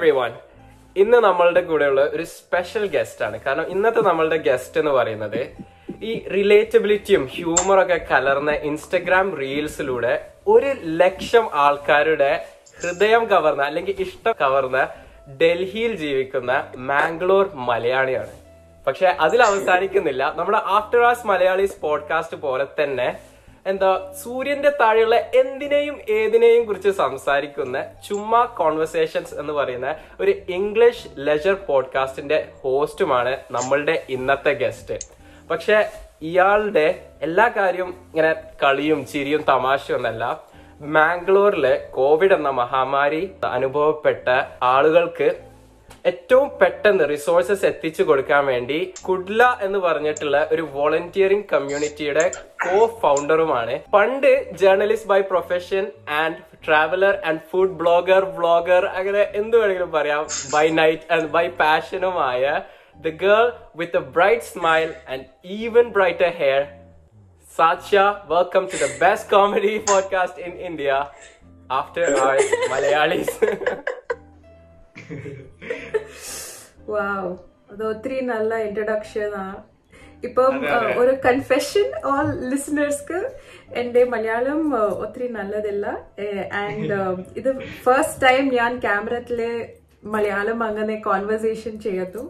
ഹേ every one ഇന്ന് നമ്മളുടെ കൂടെയുള്ള ഒരു സ്പെഷ്യൽ ഗസ്റ്റ് ആണ്. കാരണം ഇന്നത്തെ നമ്മളുടെ ഗസ്റ്റ് എന്ന് പറയുന്നത് ഈ റിലേറ്റബിലിറ്റിയും ഹ്യൂമറൊക്കെ കലർന്ന ഇൻസ്റ്റഗ്രാം റീൽസിലൂടെ ഒരു ലക്ഷം ആൾക്കാരുടെ ഹൃദയം കവർന്ന അല്ലെങ്കിൽ ഇഷ്ടം കവർന്ന ഡൽഹിയിൽ ജീവിക്കുന്ന മാംഗ്ലൂർ മലയാളിയാണ്. പക്ഷെ അതിൽ അവസാനിക്കുന്നില്ല. നമ്മുടെ ആഫ്റ്റർ ആസ് മലയാളീസ് പോഡ്കാസ്റ്റ് പോലെ തന്നെ എന്താ സൂര്യന്റെ താഴെയുള്ള എന്തിനേയും ഏതിനേയും കുറിച്ച് സംസാരിക്കുന്ന ചുമ്മാ കോൺവെർസേഷൻസ് എന്ന് പറയുന്ന ഒരു ഇംഗ്ലീഷ് ലെജർ പോഡ്കാസ്റ്റിന്റെ ഹോസ്റ്റുമാണ് നമ്മളുടെ ഇന്നത്തെ ഗസ്റ്റ് പക്ഷെ ഇയാളുടെ എല്ലാ കാര്യവും ഇങ്ങനെ കളിയും ചിരിയും തമാശയും ഒന്നല്ല. മാംഗ്ലൂരിൽ കോവിഡ് എന്ന മഹാമാരി അനുഭവപ്പെട്ട ആളുകൾക്ക് ഏറ്റവും പെട്ടെന്ന് റിസോഴ്സസ് എത്തിച്ചു കൊടുക്കാൻ വേണ്ടി കുഡ്ല എന്ന് പറഞ്ഞിട്ടുള്ള ഒരു വോളണ്ടിയറിംഗ് കമ്മ്യൂണിറ്റിയുടെ കോ ഫൗണ്ടറുമാണ് പണ്ട് journalist by profession and traveller and food blogger vlogger അങ്ങനെ എന്ത് വേണമെങ്കിലും പറയാം. By night and by പാഷനുമായ the girl with a bright smile and even brighter hair Sakshya welcome to the best comedy podcast in India after Malayalis. Wow അത് ഒത്തിരി നല്ല introduction ആ. ഇപ്പം ഒരു കൺഫെഷൻ ഓൾ ലിസണേഴ്സ്ക്ക് എന്റെ മലയാളം ഒത്തിരി നല്ലതില്ല. ആൻഡ് ഇത് ഫസ്റ്റ് ടൈം ഞാൻ ക്യാമറത്തിലെ മലയാളം അങ്ങനെ കോൺവെർസേഷൻ ചെയ്തു.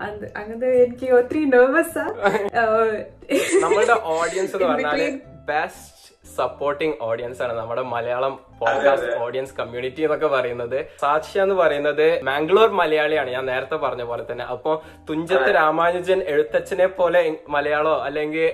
അത് അങ്ങനെ എനിക്ക് ഒത്തിരി നെർവസ് ആണ് ഓഡിയൻസ് ബെസ്റ്റ് സപ്പോർട്ടിംഗ് ഓഡിയൻസ് ആണ്. നമ്മുടെ മലയാളം പോഡ്കാസ്റ്റ് ഓഡിയൻസ് കമ്മ്യൂണിറ്റി എന്നൊക്കെ പറയുന്നത്. സാക്ഷ്യ എന്ന് പറയുന്നത് മാംഗ്ലൂർ മലയാളിയാണ്. ഞാൻ നേരത്തെ പറഞ്ഞ പോലെ തന്നെ. അപ്പൊ തുഞ്ചത്ത് രാമാനുജൻ എഴുത്തച്ഛനെ പോലെ മലയാളോ അല്ലെങ്കിൽ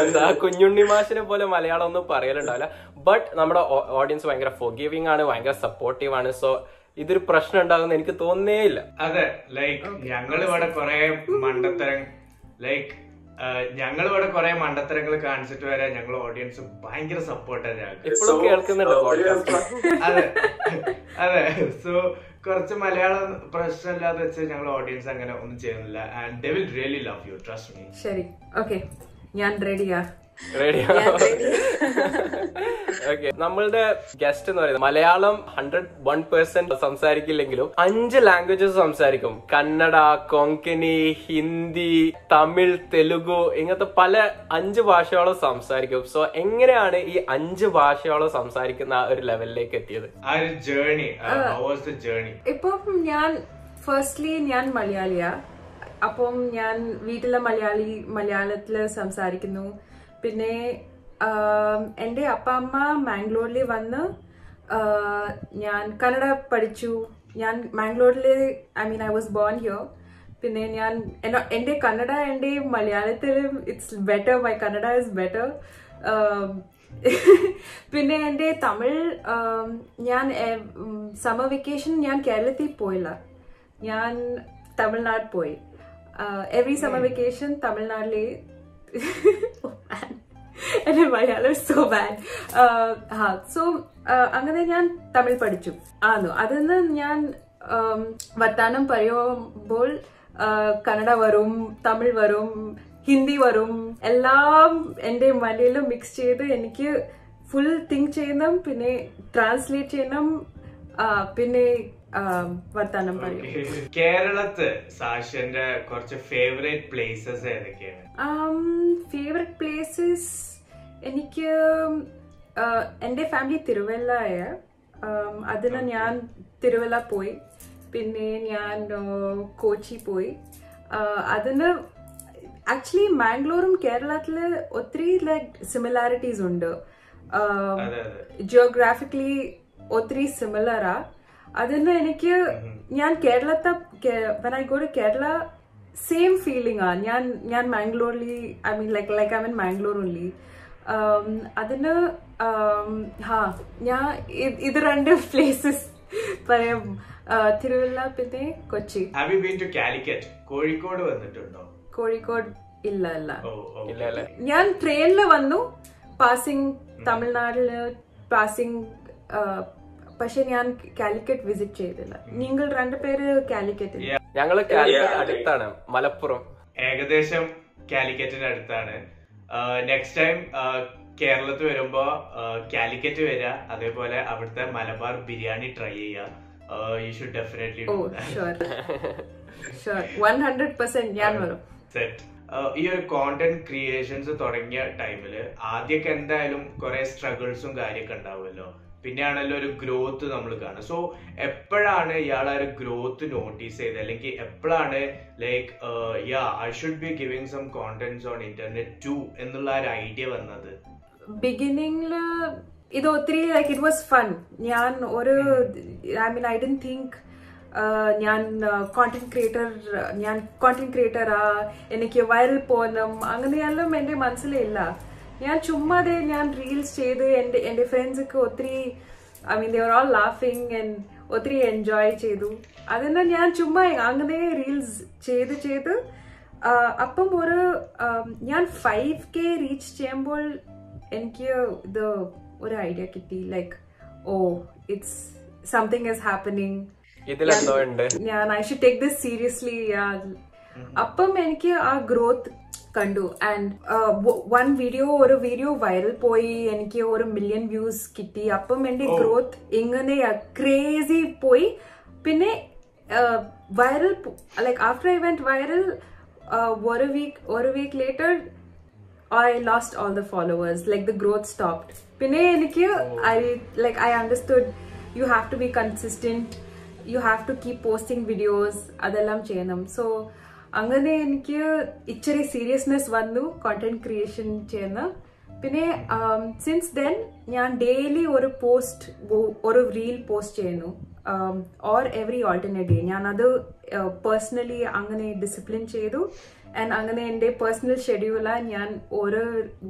എന്താ കുഞ്ഞുണ്ണി മാഷിനെ പോലെ മലയാളം ഒന്നും പറയലുണ്ടാവില്ല. ബട്ട് നമ്മുടെ ഓഡിയൻസ് ഭയങ്കര ഫോഗീവിംഗ് ആണ് ഭയങ്കര സപ്പോർട്ടീവ് ആണ്. സോ ഇതൊരു പ്രശ്നം ഉണ്ടാകുന്ന എനിക്ക് തോന്നേ ഇല്ല. അതെ ലൈക്ക് ഞങ്ങൾ ഇവിടെ കുറെ മണ്ടത്തരം ലൈക്ക് ഞങ്ങൾ ഇവിടെ കുറെ മണ്ടത്തരങ്ങൾ കാണിച്ചിട്ട് വരെ ഞങ്ങൾ ഓഡിയൻസ് ഭയങ്കര സപ്പോർട്ടാണ് ഞങ്ങൾക്ക് അതെ. അതെ. സോ കുറച്ച് മലയാളം പ്രശ്നമില്ലാതെ വെച്ച് ഞങ്ങൾ ഓഡിയൻസ് അങ്ങനെ ഒന്നും ചെയ്യുന്നില്ല. And they will really love you trust me ശരി. ഓക്കെ ഞാൻ റെഡിയാ റെഡി ഓക്കെ നമ്മളുടെ ഗസ്റ്റ് എന്ന് പറയുന്നത് മലയാളം ഹൺഡ്രഡ് വൺ പെർസെന്റ് സംസാരിക്കില്ലെങ്കിലും അഞ്ച് ലാംഗ്വേജസ് സംസാരിക്കും. കന്നഡ കൊങ്കണി ഹിന്ദി തമിഴ് തെലുഗു ഇങ്ങനത്തെ പല അഞ്ച് ഭാഷയോളം സംസാരിക്കും. സോ എങ്ങനെയാണ് ഈ അഞ്ച് ഭാഷയോളം സംസാരിക്കുന്ന ആ ഒരു ലെവലിലേക്ക് എത്തിയത്? ആ ഒരു ജേർണി വാസ് ദ ജേർണി ഇപ്പം ഞാൻ ഫസ്റ്റ്ലി ഞാൻ മലയാളിയാ. അപ്പം ഞാൻ വീട്ടിലെ മലയാളി മലയാളത്തിൽ സംസാരിക്കുന്നു. പിന്നെ എന്റെ അപ്പ അമ്മ മാംഗ്ലൂരിൽ വന്ന് ഞാൻ കന്നഡ പഠിച്ചു. ഞാൻ മാംഗ്ലൂരിൽ I mean I was born here. പിന്നെ ഞാൻ എന്റെ കന്നഡ എന്റെ മലയാളത്തിലും it's better my Kannada is better. പിന്നെ എന്റെ തമിഴ് ഞാൻ സമ്മർ വെക്കേഷൻ ഞാൻ കേരളത്തിൽ പോയില്ല. ഞാൻ തമിഴ്നാട് പോയി. എവറി സമ്മർ വെക്കേഷൻ തമിഴ്നാട്ടിലെ എന്റെ മലയാളം സോ ബാഡ് സോ അങ്ങനെ ഞാൻ തമിഴ് പഠിച്ചു. ആന്നു അതിന്ന് ഞാൻ um, വർത്താനം പറയുമ്പോൾ uh, കന്നഡ വരും തമിഴ് വരും ഹിന്ദി വരും എല്ലാം എന്റെ മലയിലും മിക്സ് ചെയ്ത് എനിക്ക് ഫുൾ തിങ്ക് ചെയ്യണം പിന്നെ ട്രാൻസ്ലേറ്റ് ചെയ്യണം പിന്നെ ആ, വർത്താനം പറയും. കേരളത്തെ സാഷന്റെ കുറച്ച് ഫേവറേറ്റ് പ്ലേസസ് ഏതൊക്കെയാണ്? ഫേവറേറ്റ് പ്ലേസസ് എനിക്ക് എന്റെ എന്റെ ഫാമിലി തിരുവല്ലയ. അതിന് ഞാൻ തിരുവല്ല പോയി. പിന്നെ ഞാൻ കോച്ചി പോയി. അതിന് ആക്ച്വലി മാംഗ്ലൂരും കേരളത്തിൽ ഒത്തിരി ലൈക്ക് സിമിലാരിറ്റീസ് ഉണ്ട്. ജിയോഗ്രാഫിക്കലി ഒത്തിരി സിമിലറാ അതിന് എനിക്ക് ഞാൻ കേരളത്തെ when I go to Kerala same feeling ആ. ഞാൻ ഞാൻ മാംഗ്ലൂരിൽ I mean like like I mean Mangalore ഉള്ളി അതിന് um, ഹാ ഞാൻ ഇത് രണ്ട് പ്ലേസസ് പറയാം. തിരുവല്ല പിന്നെ കൊച്ചി. കോഴിക്കോട് വന്നിട്ടുണ്ടോ? കോഴിക്കോട് ഇല്ല അല്ലേ ഞാൻ ട്രെയിനിൽ വന്നു. പാസിംഗ് തമിഴ്നാട്ടിൽ പാസിംഗ് പക്ഷെ ഞാൻ കാലിക്കറ്റ് വിസിറ്റ് ചെയ്തില്ല. നിങ്ങൾ രണ്ടുപേര് കാലിക്കറ്റ് ഞങ്ങൾ കാലിക്കറ്റ് അടുത്താണ് മലപ്പുറം. ഏകദേശം കാലിക്കറ്റിന് അടുത്താണ്. നെക്സ്റ്റ് ടൈം കേരളത്തിൽ വരുമ്പോ കാലിക്കറ്റ് വരിക അതേപോലെ അവിടുത്തെ മലബാർ ബിരിയാണി ട്രൈ ചെയ്യുക. You should definitely one hundred percent ഞാൻ വരും. സെറ്റ് ഈ ഒരു കോണ്ടന്റ് ക്രിയേഷൻസ് തുടങ്ങിയ ടൈമിൽ ആദ്യമൊക്കെ എന്തായാലും കുറെ സ്ട്രഗിൾസും കാര്യമൊക്കെ ഉണ്ടാവുമല്ലോ. പിന്നെയാണല്ലോ ഒരു ഗ്രോത്ത് നമ്മൾ കാണുക. സോ എപ്പോഴാണ് ഇയാൾ ആ ഒരു ഗ്രോത്ത് നോട്ടീസ് ചെയ്തത്? അല്ലെങ്കിൽ എപ്പോഴാണ് like ya I should be giving some contents on internet to എന്നുള്ള ആ ഒരു ഐഡിയ വന്നത്? ബിഗിനിങ്ങിൽ ഇത് ഒത്തിരി ലൈക്ക് ഇറ്റ് വാസ് ഫൺ ഞാൻ ഒരു I mean I don't think ഞാൻ കോണ്ടന്റ് ക്രിയേറ്റർ ഞാൻ കോണ്ടന്റ് ക്രിയേറ്ററാ എനിക്ക് വൈറൽ പോകണം അങ്ങനെയെല്ലാം എന്റെ മനസ്സിലില്ല. ഞാൻ ചുമ്മാതെ ഞാൻ റീൽസ് ചെയ്ത് എന്റെ എന്റെ ഫ്രണ്ട്സൊക്കെ ഒത്തിരി ഐ മീൻ ദർ ഓൾ ലാഫിങ് ആൻഡ് ഒത്തിരി എൻജോയ് ചെയ്തു. അതെന്നാൽ ഞാൻ ചുമ്മാ അങ്ങനെ റീൽസ് ചെയ്ത് ചെയ്ത് അപ്പം ഒരു ഞാൻ ഫൈവ് കെ റീച്ച് ചെയ്യുമ്പോൾ എനിക്ക് ഇത് ഒരു ഐഡിയ കിട്ടി. Like oh it's something is happening ഞാൻ I should take this seriously അപ്പം എനിക്ക് ആ ഗ്രോത്ത് കണ്ടു ആൻഡ് വൺ വീഡിയോ ഒരു വീഡിയോ വൈറൽ പോയി എനിക്ക് ഒരു മില്യൺ വ്യൂസ് കിട്ടി അപ്പം എന്റെ ഗ്രോത്ത് ഇങ്ങനെ ക്രേസി പോയി പിന്നെ viral like after I went viral ഒരു വീക്ക് ഒരു week later I lost all the followers. Like the growth stopped. പിന്നെ എനിക്ക് I like I understood you have to be consistent. You have to keep posting videos. അതെല്ലാം ചെയ്യണം so അങ്ങനെ എനിക്ക് ഇച്ചിരി seriousness വന്നു കോണ്ടന്റ് ക്രിയേഷൻ ചെയ്യുന്ന പിന്നെ സിൻസ് ദെൻ ഞാൻ ഡെയിലി ഒരു പോസ്റ്റ് ഒരു റീൽ പോസ്റ്റ് ചെയ്യുന്നു. ഓർ എവറി ഓൾട്ടർനേറ്റ് ഡേ ഞാൻ അത് പേഴ്സണലി അങ്ങനെ ഡിസിപ്ലിൻ ചെയ്തു. ആൻഡ് അങ്ങനെ എന്റെ പേഴ്സണൽ ഷെഡ്യൂളാണ് ഞാൻ ഒരു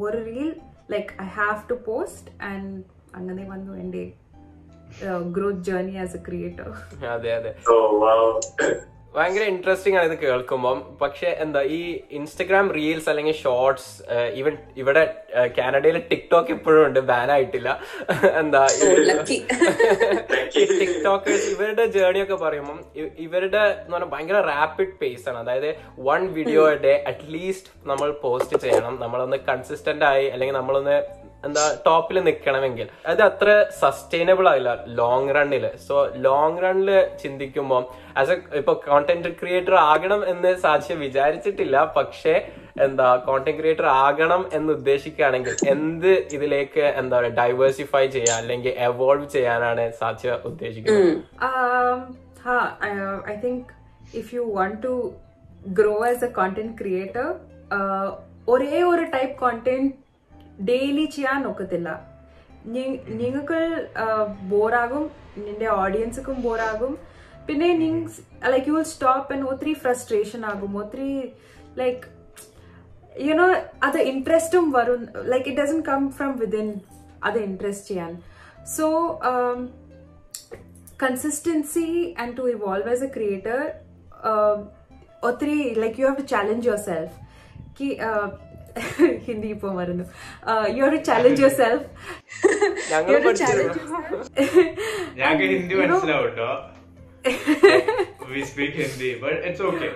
ഒരു reel like I have to post and അങ്ങനെ വന്നു എന്റെ growth journey as a creator അതെ അതെ. Oh wow. ഭയങ്കര ഇൻട്രസ്റ്റിംഗ് ആണ് ഇത് കേൾക്കുമ്പം. പക്ഷെ എന്താ ഈ ഇൻസ്റ്റഗ്രാം റീൽസ് അല്ലെങ്കിൽ ഷോർട്സ് ഈവൻ ഇവിടെ കാനഡയിലെ കാനഡയിൽ ടിക്ടോക്ക് ഇപ്പോഴും ഉണ്ട് ബാൻ ആയിട്ടില്ല. എന്താ ടിക്ടോക്ക് ടിക്ടോക്കേഴ്സ് ഇവരുടെ ജേർണി ഒക്കെ പറയുമ്പം ഇവരുടെ എന്ന് പറഞ്ഞാൽ ഭയങ്കര റാപ്പിഡ് പേസ് ആണ്. അതായത് one video day at least നമ്മൾ പോസ്റ്റ് ചെയ്യണം. നമ്മളൊന്ന് കൺസിസ്റ്റന്റ് ആയി അല്ലെങ്കിൽ നമ്മളൊന്ന് എന്താ ടോപ്പിൽ നിൽക്കണമെങ്കിൽ അത് അത്ര സസ്റ്റൈനബിൾ ആയില്ല ലോങ് റണ്ണിൽ സോ ലോങ് റണ്ണിൽ ചിന്തിക്കുമ്പോൾ ആസ് എ ഇപ്പൊ കോണ്ടന്റ് ക്രിയേറ്റർ ആകണം എന്ന് സാക്ഷ്യം വിചാരിച്ചിട്ടില്ല പക്ഷേ എന്താ കോണ്ടന്റ് ക്രിയേറ്റർ ആകണം എന്ന് ഉദ്ദേശിക്കുകയാണെങ്കിൽ എന്ത് ഇതിലേക്ക് എന്താ പറയുക ഡൈവേഴ്സിഫൈ ചെയ്യാൻ അല്ലെങ്കിൽ എവോൾവ് ചെയ്യാനാണ് സാധ്യ ഉദ്ദേശിക്കുന്നത്. If you want to grow as a content creator ഒരേ ഒരു ടൈപ്പ് കോണ്ടന്റ് ഡെയിലി ചെയ്യാൻ ഒക്കത്തില്ല. നിങ്ങൾക്ക് ബോറാകും നിന്റെ ഓഡിയൻസിനും ബോറാകും. പിന്നെ like you will stop and ഒത്തിരി ഫ്രസ്ട്രേഷൻ ആകും. ഒത്തിരി ലൈക്ക് യുനോ അത് ഇൻട്രസ്റ്റും വരും. Like it doesn't come from within അത് ഇൻട്രസ്റ്റ് ചെയ്യാൻ. So consistency and to evolve as a creator uh, ഒത്തിരി like you have to challenge yourself കി ഹിന്ദി ഇപ്പോൾ വരുന്നു you have to challenge yourself ഞങ്ങൾ ഞങ്ങൾക്ക് ഹിന്ദി മനസ്സിലാവും കേട്ടോ we speak Hindi but it's okay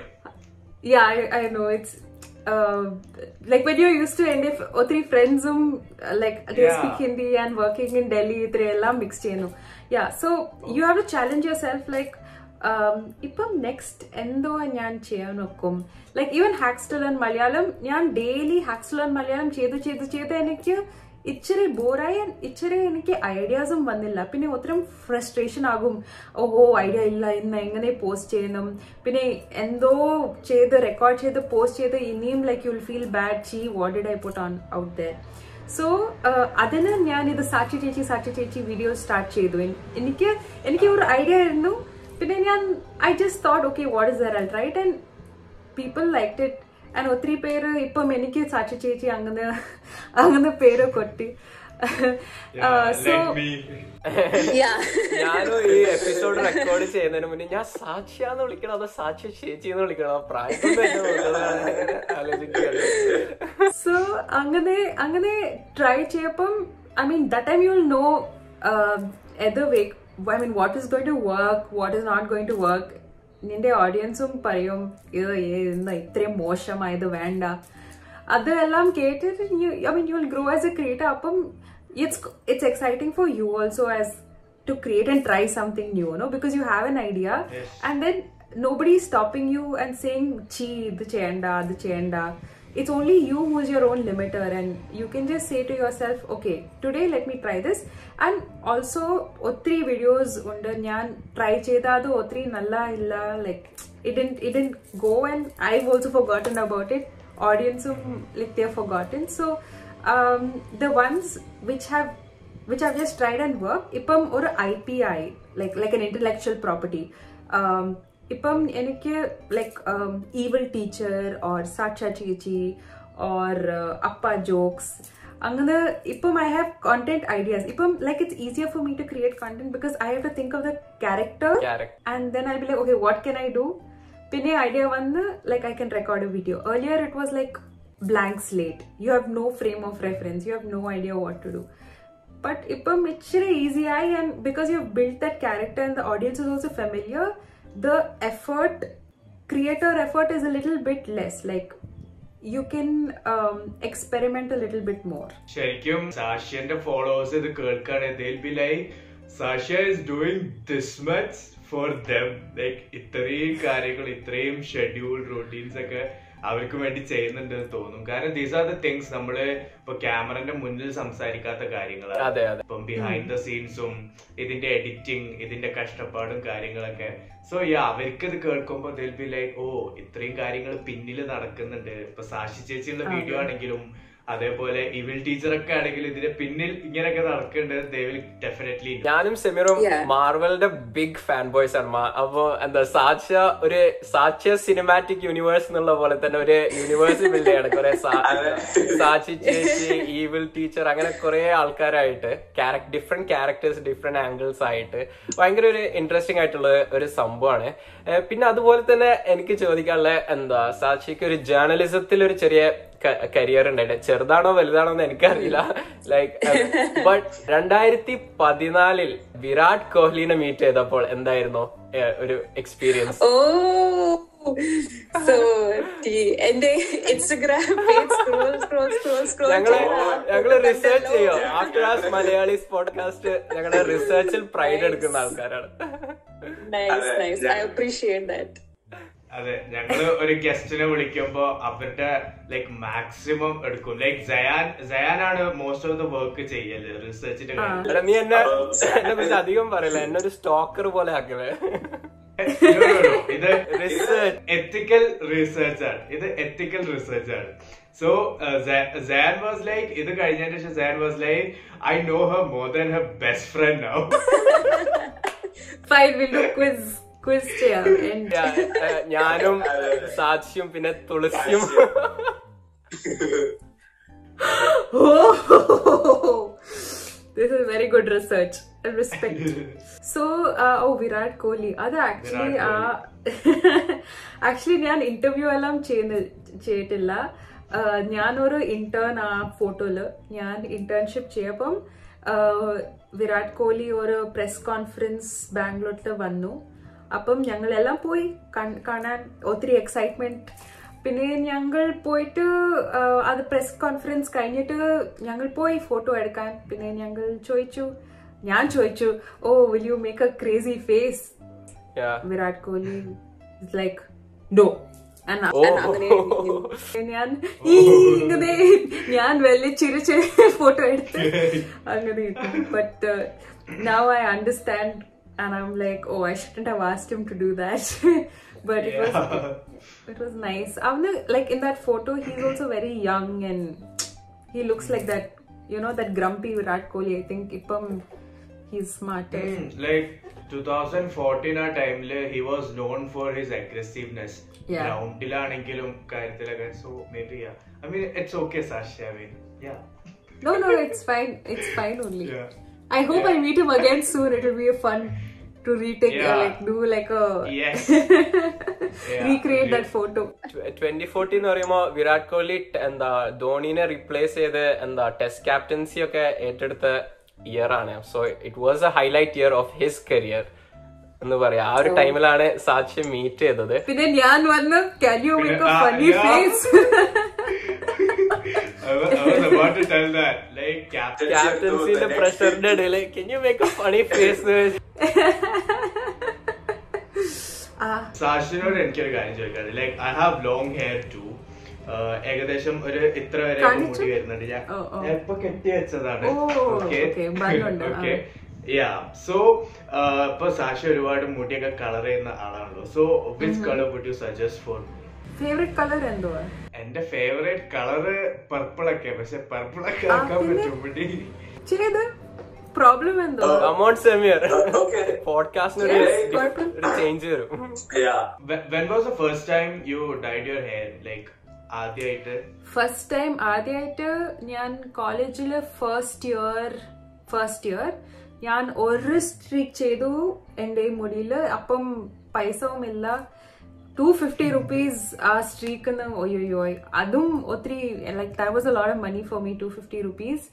yeah I, I know it's uh, like when you're used to and if three friends um like they Yeah. speak hindi and working in delhi ഇത്രയെല്ലാം mix ചെയ്യുന്നു yeah so you have to challenge yourself like um, ഇപ്പം next എന്തോ ഞാൻ ചെയ്യാൻ നോക്കും like even ഹാക്സ്റ്റൽ and Malayalam ഞാൻ daily ഹാക്സ്റ്റൽ and Malayalam ചെയ്ത് ചെയ്ത് ചെയ്ത് എനിക്ക് ഇച്ചിരി ബോറായി ഇച്ചിരി എനിക്ക് ഐഡിയാസും വന്നില്ല. പിന്നെ ഒത്തിരി ഫ്രസ്ട്രേഷൻ ആകും. ഓഹോ ഐഡിയ ഇല്ല ഇന്ന് എങ്ങനെ പോസ്റ്റ് ചെയ്യണം? പിന്നെ എന്തോ ചെയ്ത് റെക്കോർഡ് ചെയ്ത് പോസ്റ്റ് ചെയ്ത് ഇനിയും like you will feel bad ചീ what I put on out there so അതിന് ഞാൻ ഇത് സാക്ഷി ചേച്ചി സാക്ഷി ചേച്ചി വീഡിയോ സ്റ്റാർട്ട് ചെയ്തു. എനിക്ക് എനിക്ക് ഒരു ഐഡിയ ആയിരുന്നു. പിന്നെ ഞാൻ I just thought okay what is there I write and people like it and ഒത്തിരി പേര് ഇപ്പം എനിക്ക് സാക്ഷി ചേച്ചി അങ്ങനെ അങ്ങനെ പേര് കൊട്ടി. Yeah. ഞാനും ഈ എപ്പിസോഡ് റെക്കോർഡ് ചെയ്യുന്നതിന് മുന്നേ ഞാൻ സാക്ഷിയാന്ന് വിളിക്കണം അതോ സാക്ഷി ചേച്ചി എന്ന് വിളിക്കണം പ്രായം സോ അങ്ങനെ അങ്ങനെ try ചെയ്യപ്പം I mean the time you will know either way I mean what is going to work what is not going to work നിന്റെ ഓഡിയൻസും പറയും ഇത് എന്താ ഇത്രയും മോശമായത് വേണ്ട അതെല്ലാം കേട്ടിട്ട് I mean you will grow as a creator അപ്പം it's it's exciting for you also as to create and try something new no because you have an idea Yes. and then nobody is stopping you and saying chi idu cheyanda adu cheyanda it's only you who's your own limiter and you can just say to yourself okay today let me try this and also ഒത്തിരി videos ഉണ്ട് ഞാൻ try ചെയ്ത അത് ഒത്തിരി നല്ല ഇല്ല like it didn't it didn't go and I've also forgotten about it audience like they're forgotten so um, the ones which have which I've just tried and worked ഇപ്പം ഒരു ഐ പി ആയി like like an intellectual property ഇപ്പം എനിക്ക് like evil teacher or Saksha ചേച്ചി or അപ്പ jokes അങ്ങനെ ഇപ്പം I have content ideas ഇപ്പം like it's easier for me to create content because I have to think of the character Character. and then I'll be like, okay, what can I do? പിന്നെ idea വന്ന് like I can record a video earlier it was like blank slate you have no frame of reference you have no idea what to do but ഇപ്പം ഇച്ചിരി easy ആയി and because you have build that character and the audience is also familiar the effort creator effort is a little bit less like you can experiment a little bit more ശരിക്കും സാഷ്യന്റെ followers ഇത് കേൾക്കുകയാണെങ്കിൽ be like Sashya is doing this much for them like ഇത്രയും കാര്യങ്ങൾ ഇത്രയും schedule routines ഒക്കെ അവർക്ക് വേണ്ടി ചെയ്യുന്നുണ്ട് എന്ന് തോന്നും. കാരണം ദീസ് ആർ ദ തിങ്സ് നമ്മൾ ഇപ്പൊ ക്യാമറന്റെ മുന്നിൽ സംസാരിക്കാത്ത കാര്യങ്ങളാണ് ഇപ്പം ബിഹൈൻഡ് ദ സീൻസും ഇതിന്റെ എഡിറ്റിംഗ് ഇതിന്റെ കഷ്ടപ്പാടും കാര്യങ്ങളൊക്കെ. സോ ഈ അവർക്ക് ഇത് കേൾക്കുമ്പോ ദിൽ ബി ലൈക്ക് ഓ ഇത്രയും കാര്യങ്ങൾ പിന്നിൽ നടക്കുന്നുണ്ട്. ഇപ്പൊ സാക്ഷി ചേച്ചിയുള്ള വീഡിയോ ആണെങ്കിലും അതേപോലെ ഇവിൽ ടീച്ചർ ഒക്കെ ആണെങ്കിൽ ഇതിന്റെ പിന്നിൽ ഇങ്ങനെയൊക്കെ നടക്കേണ്ടത് ഡെഫിനറ്റ്ലി ഞാനും സെമിറും. മാർവലിന്റെ ബിഗ് ഫാൻ ബോയ്സ് ആണ്. മാ- അപ്പൊ എന്താ സാക്ഷ്യ ഒരു സാക്ഷ്യ സിനിമാറ്റിക് യൂണിവേഴ്സ് എന്നുള്ള പോലെ തന്നെ ഒരു യൂണിവേഴ്സ് ബിൽഡ് ചെയ്യാണ്. കുറെ സാക്ഷി ചേച്ചി ഈവിൽ ടീച്ചർ അങ്ങനെ കുറെ ആൾക്കാരായിട്ട് ഡിഫറെന്റ് ക്യാരക്ടേഴ്സ് ഡിഫറെന്റ് ആംഗിൾസ് ആയിട്ട് ഭയങ്കര ഒരു ഇൻട്രസ്റ്റിംഗ് ആയിട്ടുള്ള ഒരു സംഭവമാണ്. പിന്നെ അതുപോലെ തന്നെ എനിക്ക് ചോദിക്കാനുള്ള എന്താ സാക്ഷിക്ക് ഒരു ജേർണലിസത്തിൽ ഒരു ചെറിയ കരിയർ ഉണ്ടായിട്ട് ചെറുതാണോ വലുതാണോ എന്ന് എനിക്കറിയില്ല. ലൈക്ക് ബട്ട് രണ്ടായിരത്തി പതിനാലിൽ വിരാട് കോഹ്ലിനെ മീറ്റ് ചെയ്തപ്പോൾ എന്തായിരുന്നു ഒരു എക്സ്പീരിയൻസ് Oh, എന്റെ ഇൻസ്റ്റഗ്രാം ഞങ്ങൾ ഞങ്ങൾ റിസർച്ച് ചെയ്യോ? ആഫ്റ്റർ ആസ് മലയാളി പോഡ്കാസ്റ്റ് ഞങ്ങളുടെ റിസർച്ചിൽ പ്രൈഡ് എടുക്കുന്ന ആൾക്കാരാണ്. Nice nice I appreciate that അതെ ഞങ്ങൾ ഒരു ഗസ്റ്റിനെ വിളിക്കുമ്പോ അവരുടെ ലൈക് മാക്സിമം എടുക്കും. ലൈക് ജയാൻ ജയാനാണ് മോസ്റ്റ് ഓഫ് ദ വർക്ക് ചെയ്യൽ റിസർച്ചിന്റെ നീ എന്നെ എന്നെ കുറിച്ച് അധികം പറയില്ല. എന്നെ ഒരു സ്റ്റോക്കർ പോലെ ആക്കലേ No, no, no. ഇത് റിസർച്ച് എത്തിക്കൽ റിസർച്ച് ആണ്. ഇത് എത്തിക്കൽ റിസർച്ച് ആണ്. സോ സാൻ വാസ് ലൈക്ക് ഇത് കഴിഞ്ഞതിന് ശേഷം San was like I know her more than her best friend now will quiz quiz ചെയ്യാം And ഞാനും സാക്ഷിയും പിന്നെ തുളസിയും. This this is very good research so respect. so, Kohli oh. അത് actually actually ഞാൻ interview എല്ലാം ചെയ്യുന്ന ചെയ്തിട്ടില്ല. Uh, ഞാനൊരു ഇന്റേൺ ആ ഫോട്ടോയിൽ ഞാൻ ഇന്റേൺഷിപ്പ് ചെയ്യപ്പം uh, വിരാട് കോഹ്ലി ഒരു പ്രസ് കോൺഫറൻസ് ബാംഗ്ലൂരിൽ വന്നു. അപ്പം ഞങ്ങളെല്ലാം പോയി കാണാൻ ഒത്തിരി എക്സൈറ്റ്മെന്റ് പിന്നെ ഞങ്ങൾ പോയിട്ട് അത് പ്രസ് കോൺഫറൻസ് കഴിഞ്ഞിട്ട് ഞങ്ങൾ പോയി ഫോട്ടോ എടുക്കാൻ. പിന്നെ ഞങ്ങൾ ചോദിച്ചു ഞാൻ ചോദിച്ചു ഓ will you make a crazy face. Virat Kohli like ഡോ ഓ. ഞാൻ ഇങ്ങനെ ഞാൻ വലിയ ചിരിച്ച് ഫോട്ടോ എടുത്ത് അങ്ങനെ but now I understand and I'm like, oh, I shouldn't have asked him to do that. but it was it was nice. Avna, like in that photo, he's also very young and he looks like that, you know, that grumpy Virat Kohli. I think Ipam, he's smarter. Like two thousand fourteen ആ ടൈമില് he was known for his aggressiveness Yeah. ഗ്രൗണ്ടിലാണെങ്കിലും കാര്യത്തിലൊക്കെ so maybe I mean it's okay Sashi I mean yeah No, no, it's fine. It's fine only. Yeah. I hope I meet him again soon. It will be a fun to retake, uh, Yeah. like do like a Yes. Yeah. recreate that photo. Twenty fourteen എന്ന് പറയുമ്പോ വിരാട് കോഹ്ലി ട് എന്താ ധോണിനെ replace ചെയ്ത് എന്താ test captaincy ഒക്കെ ഏറ്റെടുത്ത year ആണ് so it was a highlight year of his career എന്ന് പറയാം. ആ ഒരു ടൈമിലാണ് സാക്ഷി മീറ്റ് ചെയ്തത്. പിന്നെ ഞാൻ വന്ന്. ക്യാപ്റ്റൻസിന്റെ പ്രഷറിന്റെ ഇടയിൽ can you make a funny face സാക്ഷിനോട് എനിക്കൊരു കാര്യം ചോദിക്കാറ് like I have long hair to ഏകദേശം ഒരു ഇത്ര വരെ? മുടി വരുന്നുണ്ട്. ഞാൻ. ഇപ്പൊ കെട്ടി വെച്ചതാണ്. ഓക്കെ യാ സോ ഇപ്പൊ സാക്ഷി ഒരുപാട് മുടിയൊക്കെ കളർ ചെയ്യുന്ന ആളാണല്ലോ. So which colour would you suggest for favourite colour എന്തുവാ? എന്റെ ഫേവറേറ്റ് കളറ് പർപ്പിൾ ഒക്കെ പക്ഷെ പർപ്പിൾ ഒക്കെ ആക്കാൻ? പറ്റും മുടി? ചെയ്ത് പ്രോബ്ലം എന്തോ അമൗണ്ട് സെമിയർ Okay. പോഡ്കാസ്റ്റിന് ഒരു Yes, കുഴപ്പം. ഒരു ചേഞ്ച് വരും. Yeah. When was the first time you dyed your hair like ആദ്യമായിട്ട് ഫസ്റ്റ് ടൈം ആദ്യമായിട്ട് ഞാൻ കോളേജിൽ ഫസ്റ്റ് ഇയർ ഫസ്റ്റ് ഇയർ ഞാൻ ഒരു സ്ട്രീക്ക് ചെയ്തു എന്റെ മുടിയിൽ അപ്പം പൈസവുമില്ല ടു ഫിഫ്റ്റി റുപ്പീസ് ആ സ്ട്രീക്കിന് ഒയ്യോയ്യോ അതും ഒത്തിരി like that was a lot of money for me two fifty rupees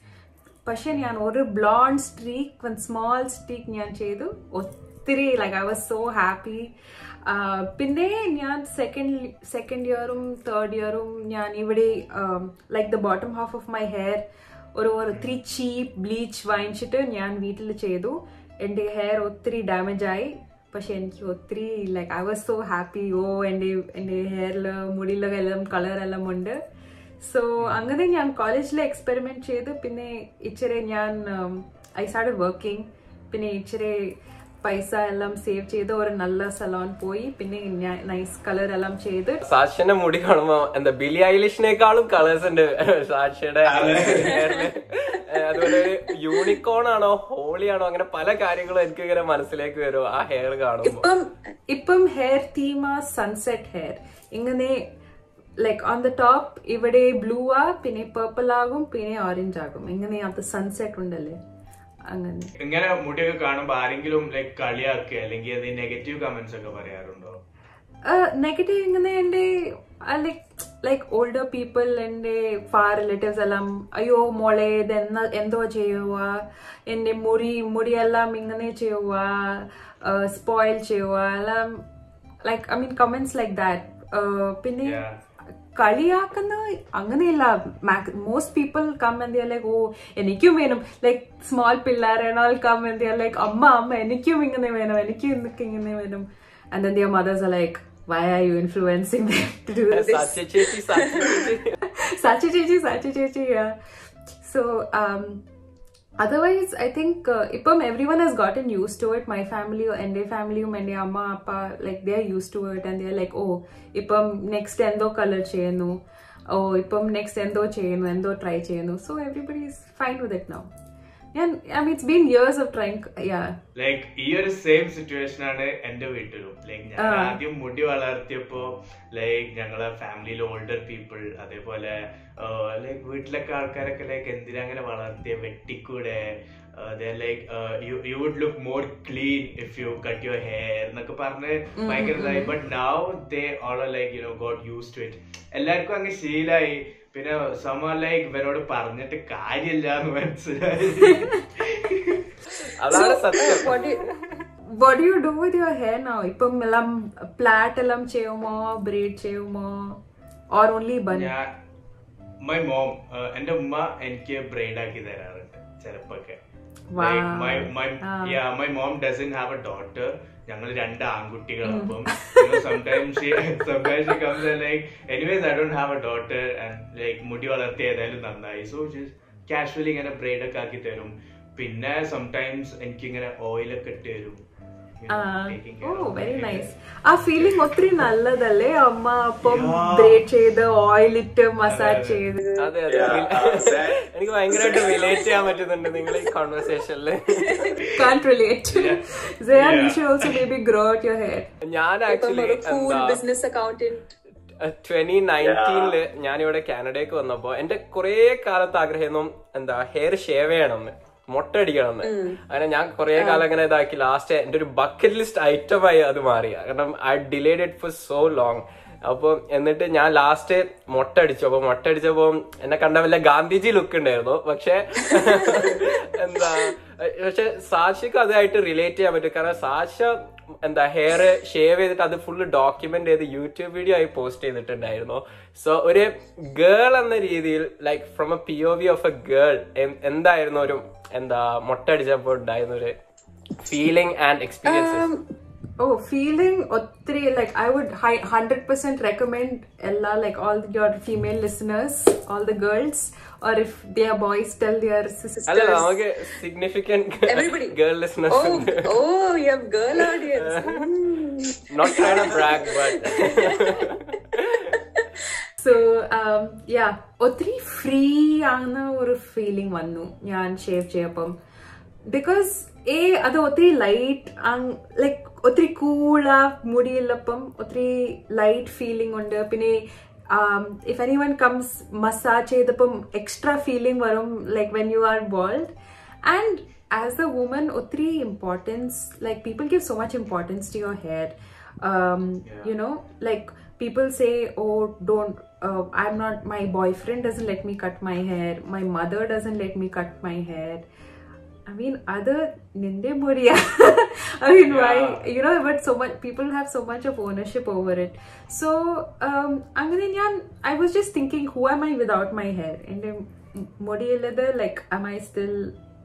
പക്ഷെ ഞാൻ ഒരു blonde streak one small streak ഞാൻ ചെയ്തു. ഒത്തിരി like I was so happy പിന്നെ ഞാൻ സെക്കൻഡ് സെക്കൻഡ് ഇയറും തേർഡ് ഇയറും ഞാൻ ഇവിടെ like the bottom half of my hair ഒരു ഒത്തിരി ചീപ്പ് ബ്ലീച്ച് വാങ്ങിച്ചിട്ട് ഞാൻ വീട്ടിൽ ചെയ്തു. എന്റെ ഹെയർ ഒത്തിരി ഡാമേജ് ആയി. പക്ഷെ എനിക്ക് ഒത്തിരി like I was so happy oh എന്റെ എന്റെ ഹെയറിൽ മുടിയിലൊക്കെ എല്ലാം കളറെല്ലാം ഉണ്ട്. സോ അങ്ങനെ ഞാൻ കോളേജിൽ എക്സ്പെരിമെന്റ് ചെയ്ത്. പിന്നെ ഇച്ചിരി ഞാൻ ഐ സ്റ്റാർട്ടഡ് വർക്കിംഗ് പിന്നെ ഇച്ചിരി പൈസ എല്ലാം സേവ് ചെയ്ത് ഒരു നല്ല സലോൺ പോയി. പിന്നെ ഞാൻ നൈസ് കളർ എല്ലാം ചെയ്ത്. സാക്ഷിന്റെ മുടി കാണുമ്പോ എന്താ ബിലി ഐലിഷിനേക്കാളും കളേഴ്സ് ഉണ്ട്. സാക്ഷിയുടെ. അതുപോലെ യൂണിക്കോൺ ആണോ ഹോളി ആണോ അങ്ങനെ പല കാര്യങ്ങളും എനിക്ക് ഇങ്ങനെ മനസ്സിലേക്ക് വരും. ആ ഹെയർ കാണുമ്പോ. ഇപ്പം ഇപ്പം ഹെയർ തീമ സൺസെറ്റ് ഹെയർ ഇങ്ങനെ ലൈക്ക് ഓൺ ദ ടോപ്പ് ഇവിടെ ബ്ലൂ ആ പിന്നെ പേർപ്പിൾ ആകും പിന്നെ ഓറഞ്ച് ആകും. ഇങ്ങനെ അത് സൺസെറ്റ് ഉണ്ടല്ലേ? അങ്ങനെ. ഇങ്ങനെ മുടിയൊക്കെ കാണുമ്പോ ആരെങ്കിലും ലൈക് കളിയാക്കുക അല്ലെങ്കിൽ നെഗറ്റീവ് കമന്റ്സ് ഒക്കെ പറയാറുണ്ടോ? നെഗറ്റീവ് ഇങ്ങനെ എന്റെ ലൈക് ലൈക്ക് ഓൾഡർ പീപ്പിൾ എന്റെ ഫാർ റിലേറ്റീവ്സ് എല്ലാം അയ്യോ മോളെ ഇത് എന്നാ എന്തോ ചെയ്യുക എന്റെ മുടി മുടിയെല്ലാം ഇങ്ങനെ ചെയ്യുക സ്പോയിൽ ചെയ്യുക എല്ലാം like I mean comments like that പിന്നെ. കളിയാക്കുന്ന അങ്ങനെയല്ല. മോസ്റ്റ് പീപ്പിൾ കം എന്തിയാ ലൈക്ക് ഓ എനിക്കും വേണം. ലൈക്ക് സ്മോൾ പിള്ളേരാണാൽ കം എന്തിയാ ലൈക്ക് അമ്മ അമ്മ എനിക്കും ഇങ്ങനെ വേണം എനിക്കും ഇന്നൊക്കെ ഇങ്ങനെ വേണം. ആൻഡ് then ചെയ്യാം why are you influencing them to do this? Sachi ചേച്ചി സാച്ചി ചേച്ചി Sachi otherwise, I think uh, Ipam, everyone has gotten used to it. My family and their family, and amma, appa, like they're used to it and they're like, oh, Ipam next endo color cheyanu. Oh, Ipam next endo cheyanu, endo try cheyanu. So everybody is fine with it now. Yeah, I mean, it's been years of trying, yeah. Like ഈ ഒരു same situation ആണ് എന്റെ വീട്ടിലും. Like ഞാൻ. ആദ്യം മുടി വളർത്തിയപ്പോ like ഞങ്ങളെ ഫാമിലിയിലെ ഓൾഡർ പീപ്പിൾ അതേപോലെ ലൈക്ക് വീട്ടിലൊക്കെ ആൾക്കാരൊക്കെ ലൈക്ക് എന്തിനാ അങ്ങനെ വളർത്തിയ? വെട്ടിക്കൂടെ? Like you would look more clean if you cut your hair എന്നൊക്കെ പറഞ്ഞ് ഭയങ്കര but now they all like you know got used to it എല്ലാവർക്കും അങ്ങ് ശീലായി. പിന്നെ സമ ലൈക്ക് ഇവനോട് പറഞ്ഞിട്ട് കാര്യമില്ല എന്ന് മനസ്സിലായി അതാണ് സത്യം what do you, do with your hair now? Elam plait elam cheyomo, braid cheyomo, or only bun? ഞാൻ മൈ മോം എന്റെ ഉമ്മ എനിക്ക് ബ്രെയിഡ് ആക്കി തരാറുണ്ട്. Ah. My mom doesn't have a daughter ഞങ്ങൾ രണ്ട് ആൺകുട്ടികൾ അപ്പം anyways I don't have a daughter and like മുടി വളർത്തി ഏതായാലും നന്നായി. സോ കാഷ്വലി ഇങ്ങനെ ബ്രെയിഡ് ഒക്കെ ആക്കി തരും. പിന്നെ സംടൈംസ് എനിക്ക് ഇങ്ങനെ ഓയിൽ ഒക്കെ ഇട്ട് തരും. You very nice oh. ആ ഫീലിംഗ് ഒത്തിരി നല്ലതല്ലേ? അമ്മ അപ്പം. ബ്രേഡ് ചെയ്ത് ഓയിൽ ഇട്ട് മസാജ് ചെയ്ത്. അതെ അതെ. എനിക്ക് ഭയങ്കരമായിട്ട് റിലേറ്റ് ചെയ്യാൻ പറ്റുന്നുണ്ട് നിങ്ങൾ ഈ can relate. Zayan, you Yeah. should also maybe grow out your ഞാൻ ആക്ച്വലി business accountant. ട്വന്റി നയന്റീനിൽ ഞാനിവിടെ കാനഡയ്ക്ക് വന്നപ്പോ എന്റെ കുറെ കാലത്ത് ആഗ്രഹം എന്താ ഹെയർ ഷേവ് ചെയ്യണമെന്ന്. മൊട്ടടിക്കണം എന്ന് അങ്ങനെ ഞാൻ കുറെ കാലം അങ്ങനെ ഇതാക്കി. ലാസ്റ്റ് എന്റെ ഒരു ബക്കറ്റ് ലിസ്റ്റ് ഐറ്റം ആയി അത് മാറിയ കാരണം I delayed it for so long അപ്പൊ എന്നിട്ട് ഞാൻ ലാസ്റ്റ് മുട്ട അടിച്ചു അപ്പൊ മുട്ട അടിച്ചപ്പോ എന്നെ കണ്ട വല്ല ഗാന്ധിജി ലുക്ക് ഉണ്ടായിരുന്നു. പക്ഷെ എന്താ പക്ഷെ സാക്ഷിക്ക് അതായിട്ട് റിലേറ്റ് ചെയ്യാൻ പറ്റും. കാരണം സാക്ഷ എന്താ ഹെയർ ഷേവ് ചെയ്തിട്ട് അത് ഫുള്ള് ഡോക്യുമെന്റ് ചെയ്ത് യൂട്യൂബ് വീഡിയോ ആയി പോസ്റ്റ് ചെയ്തിട്ടുണ്ടായിരുന്നു. സോ ഒരു ഗേൾ എന്ന രീതിയിൽ like from a P O V of a girl എന്തായിരുന്നു ഒരു എന്താ മൊട്ടടിച്ചപ്പോൾ ഉണ്ടായിരുന്ന ഒരു feeling and experience oh feeling ഒത്തിരി like I would hi- 100% recommend Ella, all all your female listeners, all the girls, or if they are boys, tell their sisters. അല്ല നമുക്ക് significant Everybody. Girl listeners Oh, oh, you have girl audience. Mm. Not try to brag but so ya ഒത്തിരി free ആകുന്ന ഒരു feeling വന്നു ഞാൻ shave ചെയ്യപ്പം because ഏ അത് ഒത്തിരി ലൈറ്റ് ലൈക്ക് ഒത്തിരി കൂളാ മുടിയുള്ളപ്പം ഒത്തിരി ലൈറ്റ് ഫീലിംഗ് ഉണ്ട് പിന്നെ um, if anyone comes massage edapum extra feeling varum like when you are bald. And as a woman utri importance like people give so much importance to your hair. Um, yeah. you know like people say oh don't uh, i'm not my boyfriend doesn't let me cut my hair. My mother doesn't let me cut my hair. i mean other ninde muriya i mean why you know but so much people have so much of ownership over it so um അങ്ങനെ ഞാൻ i was just thinking who am i without my hair എന്റെ മുടിയുള്ളത് like am i still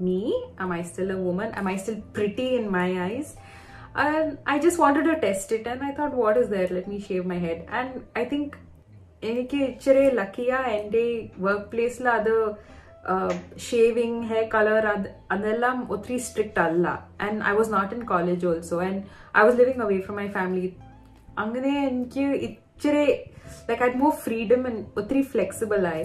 me am i still a woman am i still pretty in my eyes and I just wanted to test it and I thought what is there let me shave my head and I think എനിക്ക് ഇച്ചിരി ലക്കിയ എൻ്റെ work പ്ലേസിൽ അത് shaving hair colour അത് അതെല്ലാം ഒത്തിരി strict അല്ല and I was not in college also and I was living away from my family അങ്ങനെ എനിക്ക് ഇച്ചിരി ലൈക്ക് ഐ മോർ ഫ്രീഡം ഒത്തിരി ഫ്ലെക്സിബിൾ ആയി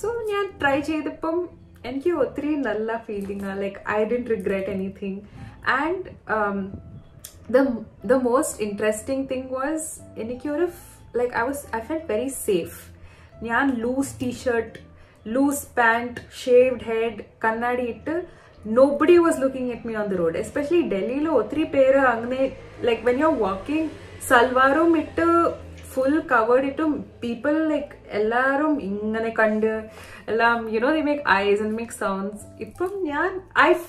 സോ ഞാൻ ട്രൈ ചെയ്തപ്പം എനിക്ക് ഒത്തിരി നല്ല feeling like I D regret anything and the the most interesting thing was എനിക്ക് ഒരു like I was I felt very safe. ഞാൻ loose loose pant, shaved head, kannadi ittu, nobody was looking at me on the road. Especially Delhi lo othri pera angne, like when you're walking, salvarum ittu full covered ittu, people like ellarum ingane kandu, ellam, you know, they make eyes and make sounds. Ippum nyan, I,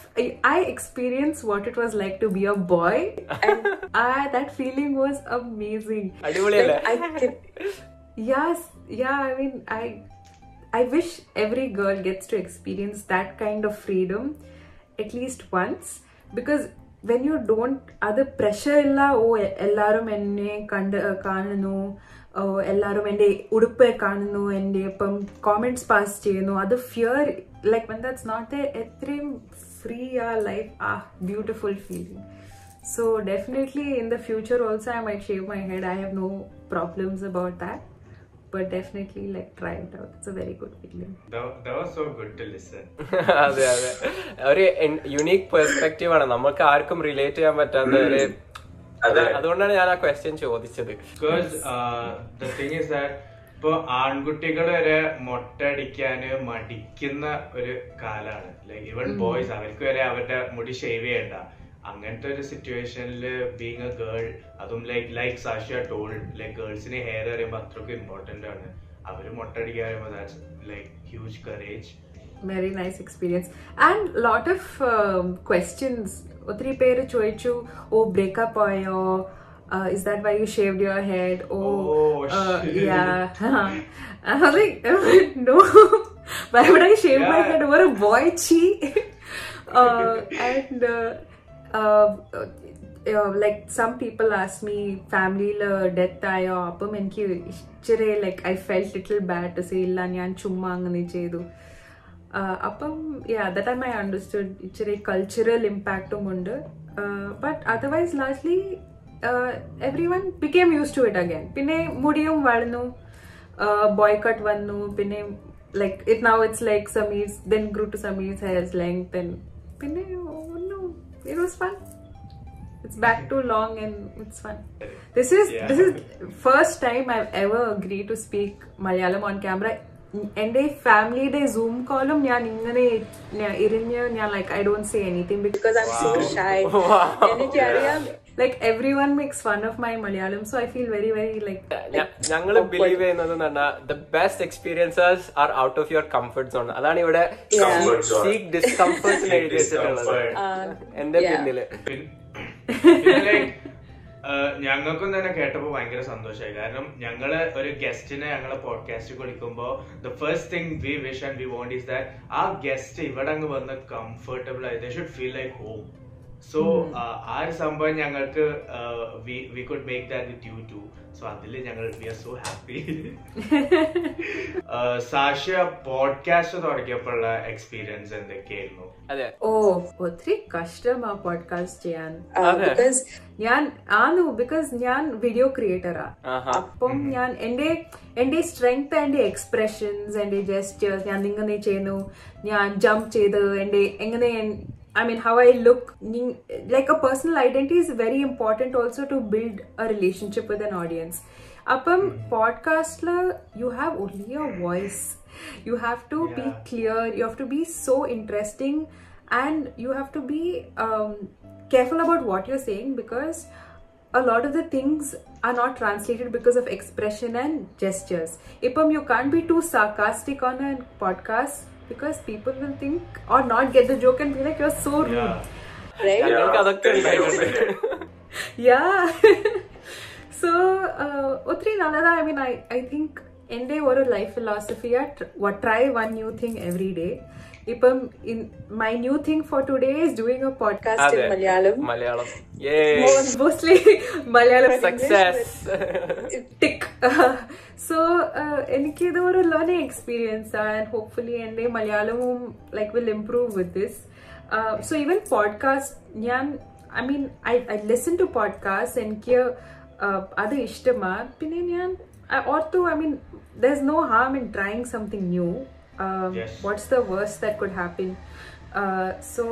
I experienced what it was like to be a boy. And I, that feeling was amazing. like, I, yes, yeah, I mean, I I wish every girl gets to experience that kind of freedom at least once because when you don't അത് pressure ഇല്ല ഓ A- എല്ലാരും എന്നെ കണ്ട് കാണുന്നു ഓ, എല്ലാരും എൻ്റെ ഉടുപ്പ് കാണുന്നു എൻ്റെ ഇപ്പം കോമെന്റ്സ് പാസ് ചെയ്യുന്നു അത് fear like when that's not എത്രയും ഫ്രീ ആ ലൈഫ് ആ beautiful feeling So definitely in the future also I might shave my head. I have no problems about that. But definitely like try it out. It's a very good feeling. That, that was so good to listen. അതെ അതെ. ഒരു unique perspective ആണ്. നമുക്ക് ആർക്കും relate ചെയ്യാൻ പറ്റാത്ത ഒരു അതുകൊണ്ടാണ് ഞാൻ ആ ക്വസ്റ്റ്യൻ ചോദിച്ചത്. Because uh, the thing is ഇപ്പൊ ആൺകുട്ടികൾ വരെ മൊട്ടടിക്കാന് മടിക്കുന്ന ഒരു കാലാണ്. ലൈക്ക് ഇവൺ ബോയ്സ് അവർക്ക് വരെ അവരുടെ മുടി ഷേവ് ചെയ്യണ്ട. അങ്ങനത്തെ ഒരു സിറ്റുവേഷനിൽ ബീങ് എ ഗേൾ അതും like like Sashya tall like ഗേൾസിന് hair അറിയുമ്പോൾ അത്രയ്ക്ക് ഇമ്പോർട്ടന്റ് ആണ് അവര് മൊട്ടടിക്കാൻ പറയുമ്പോൾ that's like huge courage Very nice experience. And lot of um, questions. ഒത്തിരി പേര് ചോദിച്ചു ഓ ബ്രേക്കപ്പ് ആയോ uh, is that why you shaved your head? Oh, Oh, uh, shit. yeah. I was like, no. why would I shave my Yeah. head over a boy chi? uh, and uh, uh, uh, like some people ask me, family death ആയോ അപ്പം എനിക്ക് ഇച്ചിരി like I felt little bad to say ഇല്ല ഞാൻ ചുമ്മാ അങ്ങനെ ചെയ്തു. Uh, അപ്പം ya the time I understood ഇച്ചിരി കൾച്ചറൽ ഇമ്പാക്റ്റും ഉണ്ട്. But otherwise largely everyone became used to it again പിന്നെ മുടിയും വളർന്നു ബോയ് കട്ട് വന്നു. പിന്നെ like it now it's like സമീസ് then grew to സമീസ് ഹെയർസ് ലെങ്ത് ദെൻ പിന്നെ ഒന്നും it was fun It's back to long and it's fun. This is Yeah. this is first time I've ever agreed to speak Malayalam on camera. എൻ്റെ ഫാമിലിയുടെ zoom കോളും ഞാൻ ഇങ്ങനെ ഞാൻ ഇരുന്ന് ഞാൻ like I don't say anything because I'm so shy. എനിക്കറിയാം Like everyone makes fun of my Malayalam so I feel very very like ഞങ്ങൾ ബിലീവ് ചെയ്യുന്നത് പറഞ്ഞാൽ the best experiences are out of your comfort zone അതാണ് ഇവിടെ Comfort zone. Seek discomfort എഴുതി വെച്ചിട്ടുള്ളത്. Discomfort. എന്റെ. പിന്നിൽ. ഞങ്ങൾക്കും തന്നെ കേട്ടപ്പോൾ ഭയങ്കര സന്തോഷമായി കാരണം ഞങ്ങൾ ഒരു ഗസ്റ്റിനെ ഞങ്ങളെ പോഡ്കാസ്റ്റ് വിളിക്കുമ്പോൾ the first thing we wish and we want is that ആ ഗസ്റ്റ് ഇവിടെ അങ്ങ് വന്ന് കംഫർട്ടബിൾ ആയി the should feel like home so ആ ഒരു സംഭവം ഞങ്ങൾക്ക് we could make that with you too so അതിൽ ഞങ്ങൾ we are so happy Sakshya podcast തുടങ്ങിയപ്പോഴുള്ള experience എന്തൊക്കെയായിരുന്നു? അതെ. ഓ ഒത്തിരി കഷ്ടം ആ പോഡ്കാസ്റ്റ് ചെയ്യാൻ. ബിക്കോസ് ഞാൻ ആന്നു ബിക്കോസ് ഞാൻ വീഡിയോ ക്രിയേറ്ററാ അപ്പം ഞാൻ എന്റെ എന്റെ സ്ട്രെങ്ത് എന്റെ എക്സ്പ്രഷൻസ് എന്റെ ജെസ്റ്റേഴ്സ് ഞാൻ ഇങ്ങനെ ചെയ്യുന്നു ഞാൻ ജംപ് ചെയ്ത് എന്റെ എങ്ങനെ I mean how I look like a personal identity is very important also to build a relationship with an audience അപ്പം പോഡ്കാസ്റ്റില് you have only a voice you have to be Yeah. clear you have to be so interesting and you have to be um, careful about what you're saying because a lot of the things are not translated because of expression and gestures ipam you can't be too sarcastic on a podcast because people will think or not get the joke and be like you're so rude Yeah. right ഞങ്ങൾക്ക് അതൊക്കെ ഉണ്ടായിട്ടുണ്ട് yeah so uh, ഒത്തിരി നല്ലതാ I mean I I think എൻ്റെ ഒരു life ഫിലോസഫിയാ try one new thing every day ഇപ്പം my new thing for today is doing a podcast Malayalam. in Malayalam. Malayalam mostly Malayalam success tick so എനിക്ക് ഇത് ഒരു learning experience and hopefully എന്റെ മലയാളവും like will improve with this so even podcast ഞാൻ I mean I I listen to podcast എനിക്ക് അത് ഇഷ്ടമാണ് പിന്നെ ഞാൻ ഓർത്തു I mean there is no harm in trying something new Yes. what's the worst that could happen uh, so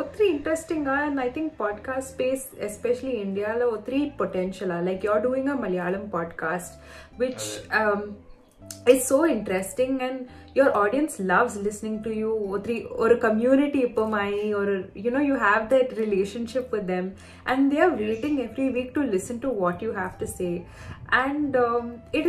ഒത്തിരി interesting ആ and I think podcast space especially ഇന്ത്യയിൽ ഒത്തിരി പൊട്ടൻഷ്യൽ ആ like you are doing a Malayalam podcast which is so interesting and your audience loves listening to you ഒത്തിരി ഒരു community ഇപ്പമായി or you know you have that relationship with them and they are waiting every week to listen to what you have to say and um, it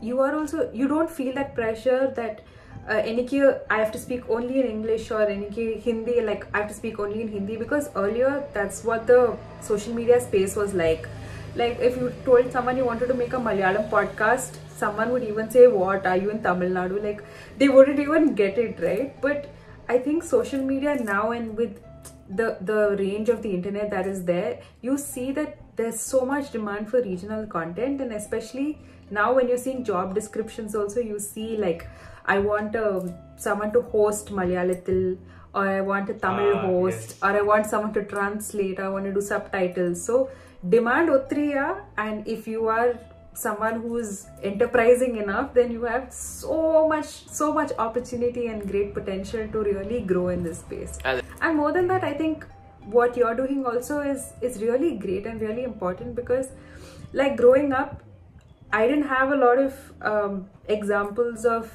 is so nice that you are also you don't feel that pressure that uh, എനിക്ക് I have to speak only in English or എനിക്ക് Hindi like I have to speak only in Hindi because earlier that's what the social media space was like like if you told someone you wanted to make a Malayalam podcast someone would even say what are you in Tamil Nadu like they wouldn't even get it right but I think social media now and with the the range of the internet that is there you see that there's so much demand for regional content and especially now when you're seeing job descriptions also you see like i want um, someone to host malayalathil or i want a tamil Ah, host yes. or i want someone to translate i want to do subtitles so demand utriya and if you are someone who's enterprising enough then you have so much so much opportunity and great potential to really grow in this space and more than that i think what you're doing also is is really great and really important because like growing up i didn't have a lot of um, examples of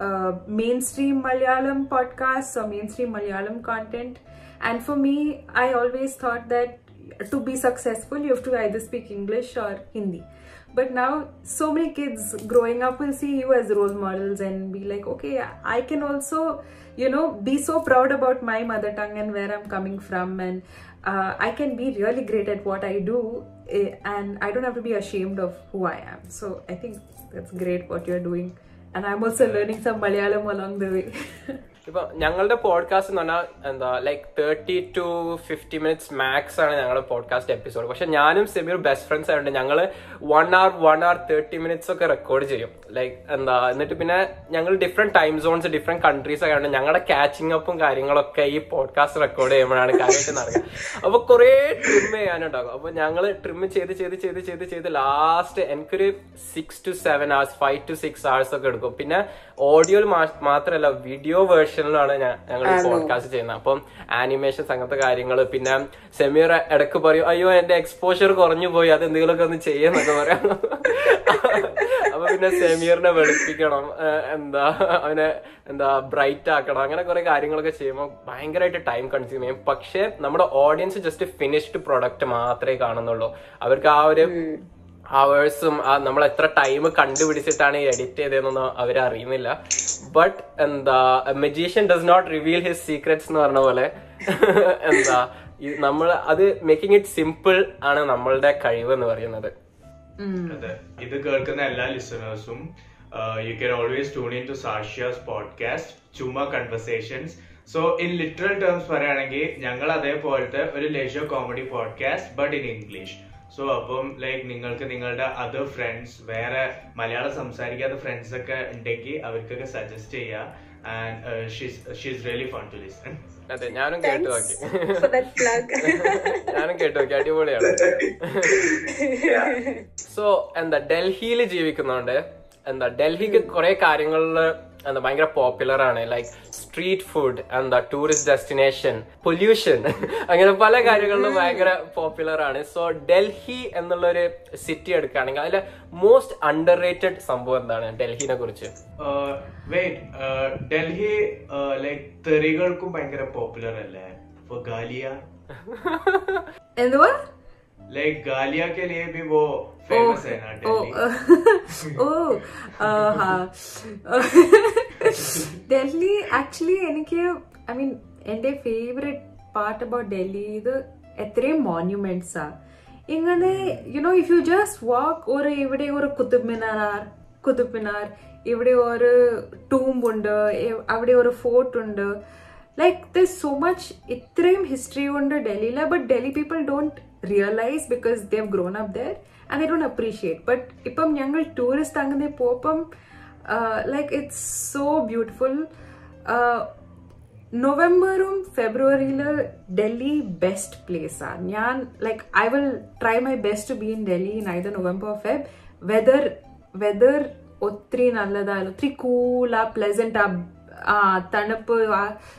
uh, mainstream malayalam podcasts or mainstream malayalam content. And for me i always thought that to be successful you have to either speak english or hindi. But now so many kids growing up will see you as role models and be like okay i can also you know be so proud about my mother tongue and where i'm coming from. And uh, i can be really great at what i do eh, and i don't have to be ashamed of who i am. So i think that's great what you're doing. And i'm also learning some malayalam along the way ഇപ്പൊ ഞങ്ങളുടെ podcast എന്ന് പറഞ്ഞാൽ എന്താ like thirty to fifty minutes max ആണ് ഞങ്ങളുടെ podcast episode പക്ഷെ ഞാനും Sameer best friends ആയതുകൊണ്ട് ഞങ്ങൾ one hour one hour thirty minutes ഒക്കെ റെക്കോർഡ് ചെയ്യും. ലൈക്ക് എന്താ എന്നിട്ട് പിന്നെ ഞങ്ങൾ different time zones different countries ഒക്കെ ആയതുകൊണ്ട് ഞങ്ങളുടെ കാച്ചിങ് അപ്പും കാര്യങ്ങളൊക്കെ ഈ പോഡ്കാസ്റ്റ് റെക്കോർഡ് ചെയ്യുമ്പോഴാണ് കാര്യമായിട്ട് നടക്കുക അപ്പൊ കുറെ ട്രിം ചെയ്യാനുണ്ടാകും. അപ്പൊ ഞങ്ങൾ ട്രിം ചെയ്ത് ചെയ്ത് ചെയ്ത് ചെയ്ത് ചെയ്ത് ലാസ്റ്റ് എനിക്കൊരു six to seven hours five to six hours ഒക്കെ എടുക്കും. പിന്നെ ഓഡിയോയിൽ മാത്രമല്ല വീഡിയോ വേർഷനിലാണ് ഞങ്ങൾ പോഡ്കാസ്റ്റ് ചെയ്യുന്നത്. അപ്പം ആനിമേഷൻ അങ്ങനത്തെ കാര്യങ്ങൾ പിന്നെ സെമീർ ഇടയ്ക്ക് പറയും അയ്യോ എന്റെ എക്സ്പോഷർ കുറഞ്ഞു പോയി അത് എന്തെങ്കിലുമൊക്കെ ഒന്ന് ചെയ്യുന്നൊക്കെ പറയാം. അപ്പൊ പിന്നെ സെമീറിനെ വെളുപ്പിക്കണം എന്താ അവനെ എന്താ ബ്രൈറ്റ് ആക്കണം അങ്ങനെ കുറെ കാര്യങ്ങളൊക്കെ ചെയ്യുമ്പോൾ ഭയങ്കരമായിട്ട് ടൈം കൺസ്യൂം ചെയ്യും. പക്ഷെ നമ്മുടെ ഓഡിയൻസ് ജസ്റ്റ് ഫിനിഷ്ഡ് പ്രൊഡക്റ്റ് മാത്രമേ കാണുന്നുള്ളൂ. അവർക്ക് ആ ഒരു അവേഴ്സും നമ്മൾ എത്ര ടൈം കണ്ടുപിടിച്ചിട്ടാണ് എഡിറ്റ് ചെയ്തതെന്നൊന്നും അവർ അറിയുന്നില്ല. ബട്ട് എന്താ magician does not reveal his secrets എന്ന് പറഞ്ഞ പോലെ എന്താ നമ്മൾ അത് മേക്കിംഗ് ഇറ്റ് സിമ്പിൾ ആണ് നമ്മളുടെ കഴിവ് എന്ന് പറയുന്നത് അതെ. ഇത് കേൾക്കുന്ന എല്ലാ ലിസണേഴ്സും you can always tune in to സാഷ്യാസ് podcast ചുമ്മാ conversations so in literal terms പറയുകയാണെങ്കിൽ ഞങ്ങൾ അതേപോലത്തെ ഒരു leisure comedy podcast but in English so അപ്പം ലൈക്ക് നിങ്ങൾക്ക് നിങ്ങളുടെ അതർ ഫ്രണ്ട്സ് വേറെ മലയാളം സംസാരിക്കാത്ത ഫ്രണ്ട്സ് ഒക്കെ ഉണ്ടെങ്കിൽ അവർക്കൊക്കെ സജസ്റ്റ് ചെയ്യാം. And she's really fun to listen അതെ ഞാനും കേട്ടു നോക്കി. for that plug. ഞാനും കേട്ടു നോക്കി. അടിപൊളിയാണ്. സോ എന്താ ഡൽഹിയിൽ ജീവിക്കുന്നോണ്ട് എന്താ ഡൽഹിക്ക് കുറെ കാര്യങ്ങളിൽ എന്താ ഭയങ്കര പോപ്പുലർ ആണ്. ലൈക്ക് സ്ട്രീറ്റ് ഫുഡ് എന്താ ടൂറിസ്റ്റ് ഡെസ്റ്റിനേഷൻ പൊല്യൂഷൻ അങ്ങനെ പല കാര്യങ്ങളിലും ഭയങ്കര പോപ്പുലർ ആണ്. സോ ഡൽഹി എന്നുള്ളൊരു സിറ്റി എടുക്കുകയാണെങ്കിൽ അതിലെ മോസ്റ്റ് അണ്ടർ റേറ്റഡ് സംഭവം എന്താണ്? ഡൽഹിനെ കുറിച്ച്. ഡൽഹി ലൈക് തെറികൾക്കും ഭയങ്കര പോപ്പുലർ അല്ലേ? ഗാലിയ. എന്തുവാ? लाइक गालिया के लिए भी वो फेमस है ना ഓ दिल्ली ഓ ആ, ഹാ ഡൽഹി ആക്ച്വലി എനിക്ക് ഐ മീൻ എന്റെ ഫേവറേറ്റ് പാർട്ട് അബൌട്ട് ഡൽഹി ഇത് എത്രയും മോണ്യുമെന്റ്സ് ആ ഇങ്ങനെ you know if you just walk ഒരു ഇവിടെ ഒരു കുത്തുബ് മിനാർ കുത്തുബ് മിനാർ ഇവിടെ ഒരു ടൂംബ് ഉണ്ട് എ- അവിടെ ഒരു ഫോർട്ട് ഉണ്ട് ലൈക്ക് ദർ സോ മച്ച് ഇത്രയും ഹിസ്റ്ററി ഉണ്ട് ഡൽഹിയിൽ but Delhi people don't realize because they have grown up there and they don't appreciate but ഇപ്പം ഞങ്ങൾ ടൂറിസ്റ്റ് അങ്ങനെ പോപ്പം ലൈക്ക് ഇറ്റ്സ് സോ ബ്യൂട്ടിഫുൾ നവംബറും ഫെബ്രുവരിയിൽ ഡൽഹി ബെസ്റ്റ് പ്ലേസ് ആ ഞാൻ like I will try my best to be in Delhi in either November Feb weather weather ഒത്തിരി നല്ലതാ ഒത്തിരി കൂൾ ആ പ്ലസന്റ് ആ ആ തണുപ്പ്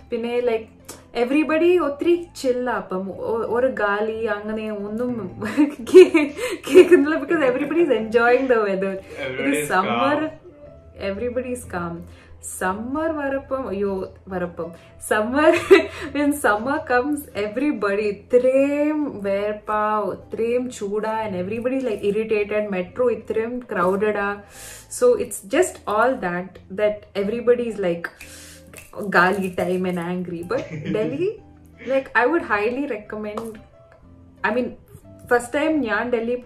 പിന്നെ ലൈക്ക് എവറിബഡി ഒത്തിരി ചില്ല അപ്പം ഒരു ഗാലി അങ്ങനെ ഒന്നും കേ- കേൾക്കുന്നില്ല because everybody is enjoying the weather summer everybody is calm. summer varappam yo varappam summer when summer comes everybody itrem verpav trim chuda and everybody like irritated metro itrem crowded ah. so it's just all that that everybody is like gali time and angry. But delhi like i would highly recommend i mean first time nyan delhi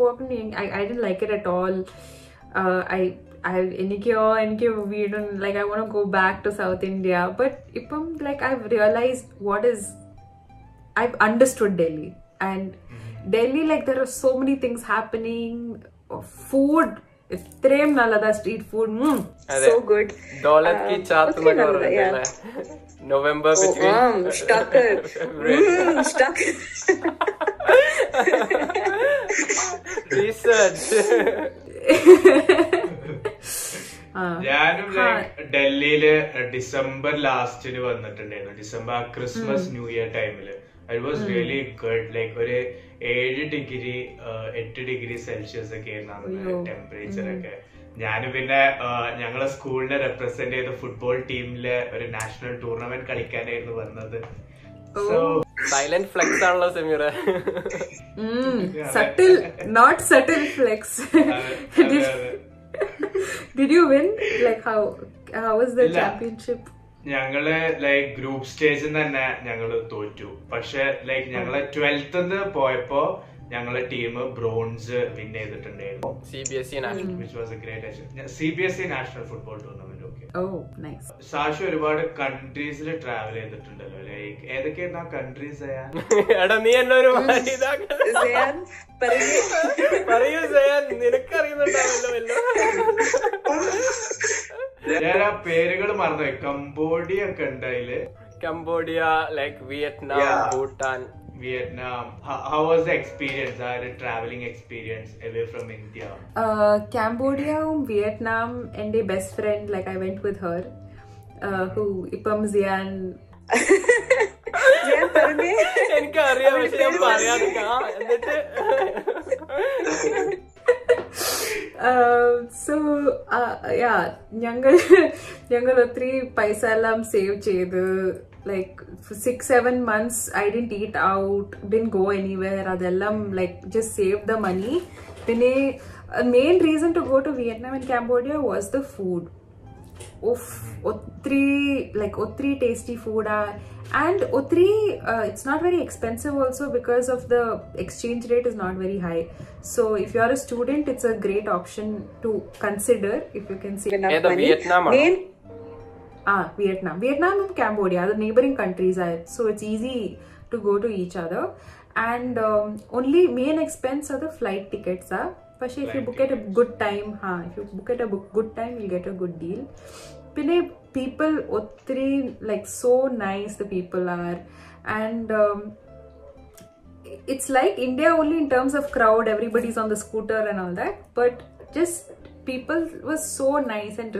I, I didn't like it at all. Uh, i I, എനിക്കോ എനിക്ക് വീണ്ടും like I want go back to South India but ഇപ്പം like I realized what is I've understood Delhi. And Delhi, like, there are so many things happening. Food, ഇത്രയും നല്ലതാ street food so good. ഡോലർ കി ഞാനും ഡൽഹിയിൽ December ലാസ്റ്റിന് വന്നിട്ടുണ്ടായിരുന്നു. December Christmas new Year ടൈമിൽ. It was really good like ഒരു ഏഴ് ഡിഗ്രി എട്ട് ഡിഗ്രി സെൽഷ്യസ് ഒക്കെ ആയിരുന്നു ടെമ്പറേച്ചർ ഒക്കെ. ഞാൻ പിന്നെ ഞങ്ങളെ സ്കൂളിനെ റെപ്രസെന്റ് ചെയ്ത ഫുട്ബോൾ ടീമിലെ ഒരു നാഷണൽ ടൂർണമെന്റ് കളിക്കാനായിരുന്നു വന്നത്. സോ സൈലന്റ് ഫ്ലെക്സ് ആണല്ലോ Sameera. Subtle not subtle flex did you win like how how was the. Championship ഞങ്ങൾ ലൈക് ഗ്രൂപ്പ് സ്റ്റേജിൽ തന്നെ ഞങ്ങൾ തോറ്റു. പക്ഷെ ലൈക് ഞങ്ങൾ ട്വൽത്ത് പോയപ്പോ ഞങ്ങളെ ടീം ബ്രോൺസ് വിൻ ചെയ്തിട്ടുണ്ടായിരുന്നു. C B S E national which was a great C B S E national football tournament oh nice Sashu ഒരുപാട് കൺട്രീസിൽ ട്രാവൽ ചെയ്തിട്ടുണ്ടല്ലോ ലൈക്ക് ഏതൊക്കെയായിരുന്നു ആ കൺട്രീസ് എടാ നീ എന്നെ ഒരു പറയൂ. സയാൻ. നിനക്കറിയുന്നുണ്ടാവല്ലോ ഞാൻ ആ പേരുകൾ മറന്നുപോയി. കംബോഡിയ ഒക്കെ ഉണ്ട് അതിൽ. Cambodia like Vietnam Yeah. how Vietnam how was the experience ആ ഒരു travelling experience away from India കാംബോഡിയയും Vietnam എന്റെ best friend like I went with her who ഇപ്പം സിയാൻ Zayan, പറഞ്ഞേ. എനിക്കറിയാം പക്ഷെ ഞാൻ പറയാതിരിക്കാം എന്നിട്ട് സോ യാ ഞങ്ങൾ ഞങ്ങൾ ഒത്തിരി പൈസ എല്ലാം സേവ് ചെയ്ത് like for six seven months i didn't eat out didn't go anywhere adellam like just saved the money then a main reason to go to vietnam and cambodia was the food oof otri like otri tasty food ah. and otri uh, it's not very expensive also because of the exchange rate is not very high so if you are a student it's a great option to consider if you can save enough money. Vietnam. Then, Ah, Vietnam. Vietnam and Cambodia are the neighboring countries, are, so it's easy to go to each other. And um, only main expense are the flight tickets. Are. But if you book at a good time, huh, if you book at a book, good time, you'll get a good deal. പിന്നെ people ഒത്തിരി like so nice the people are and um, it's like India only in terms of crowd, everybody's on the scooter and all that, but just people was so nice and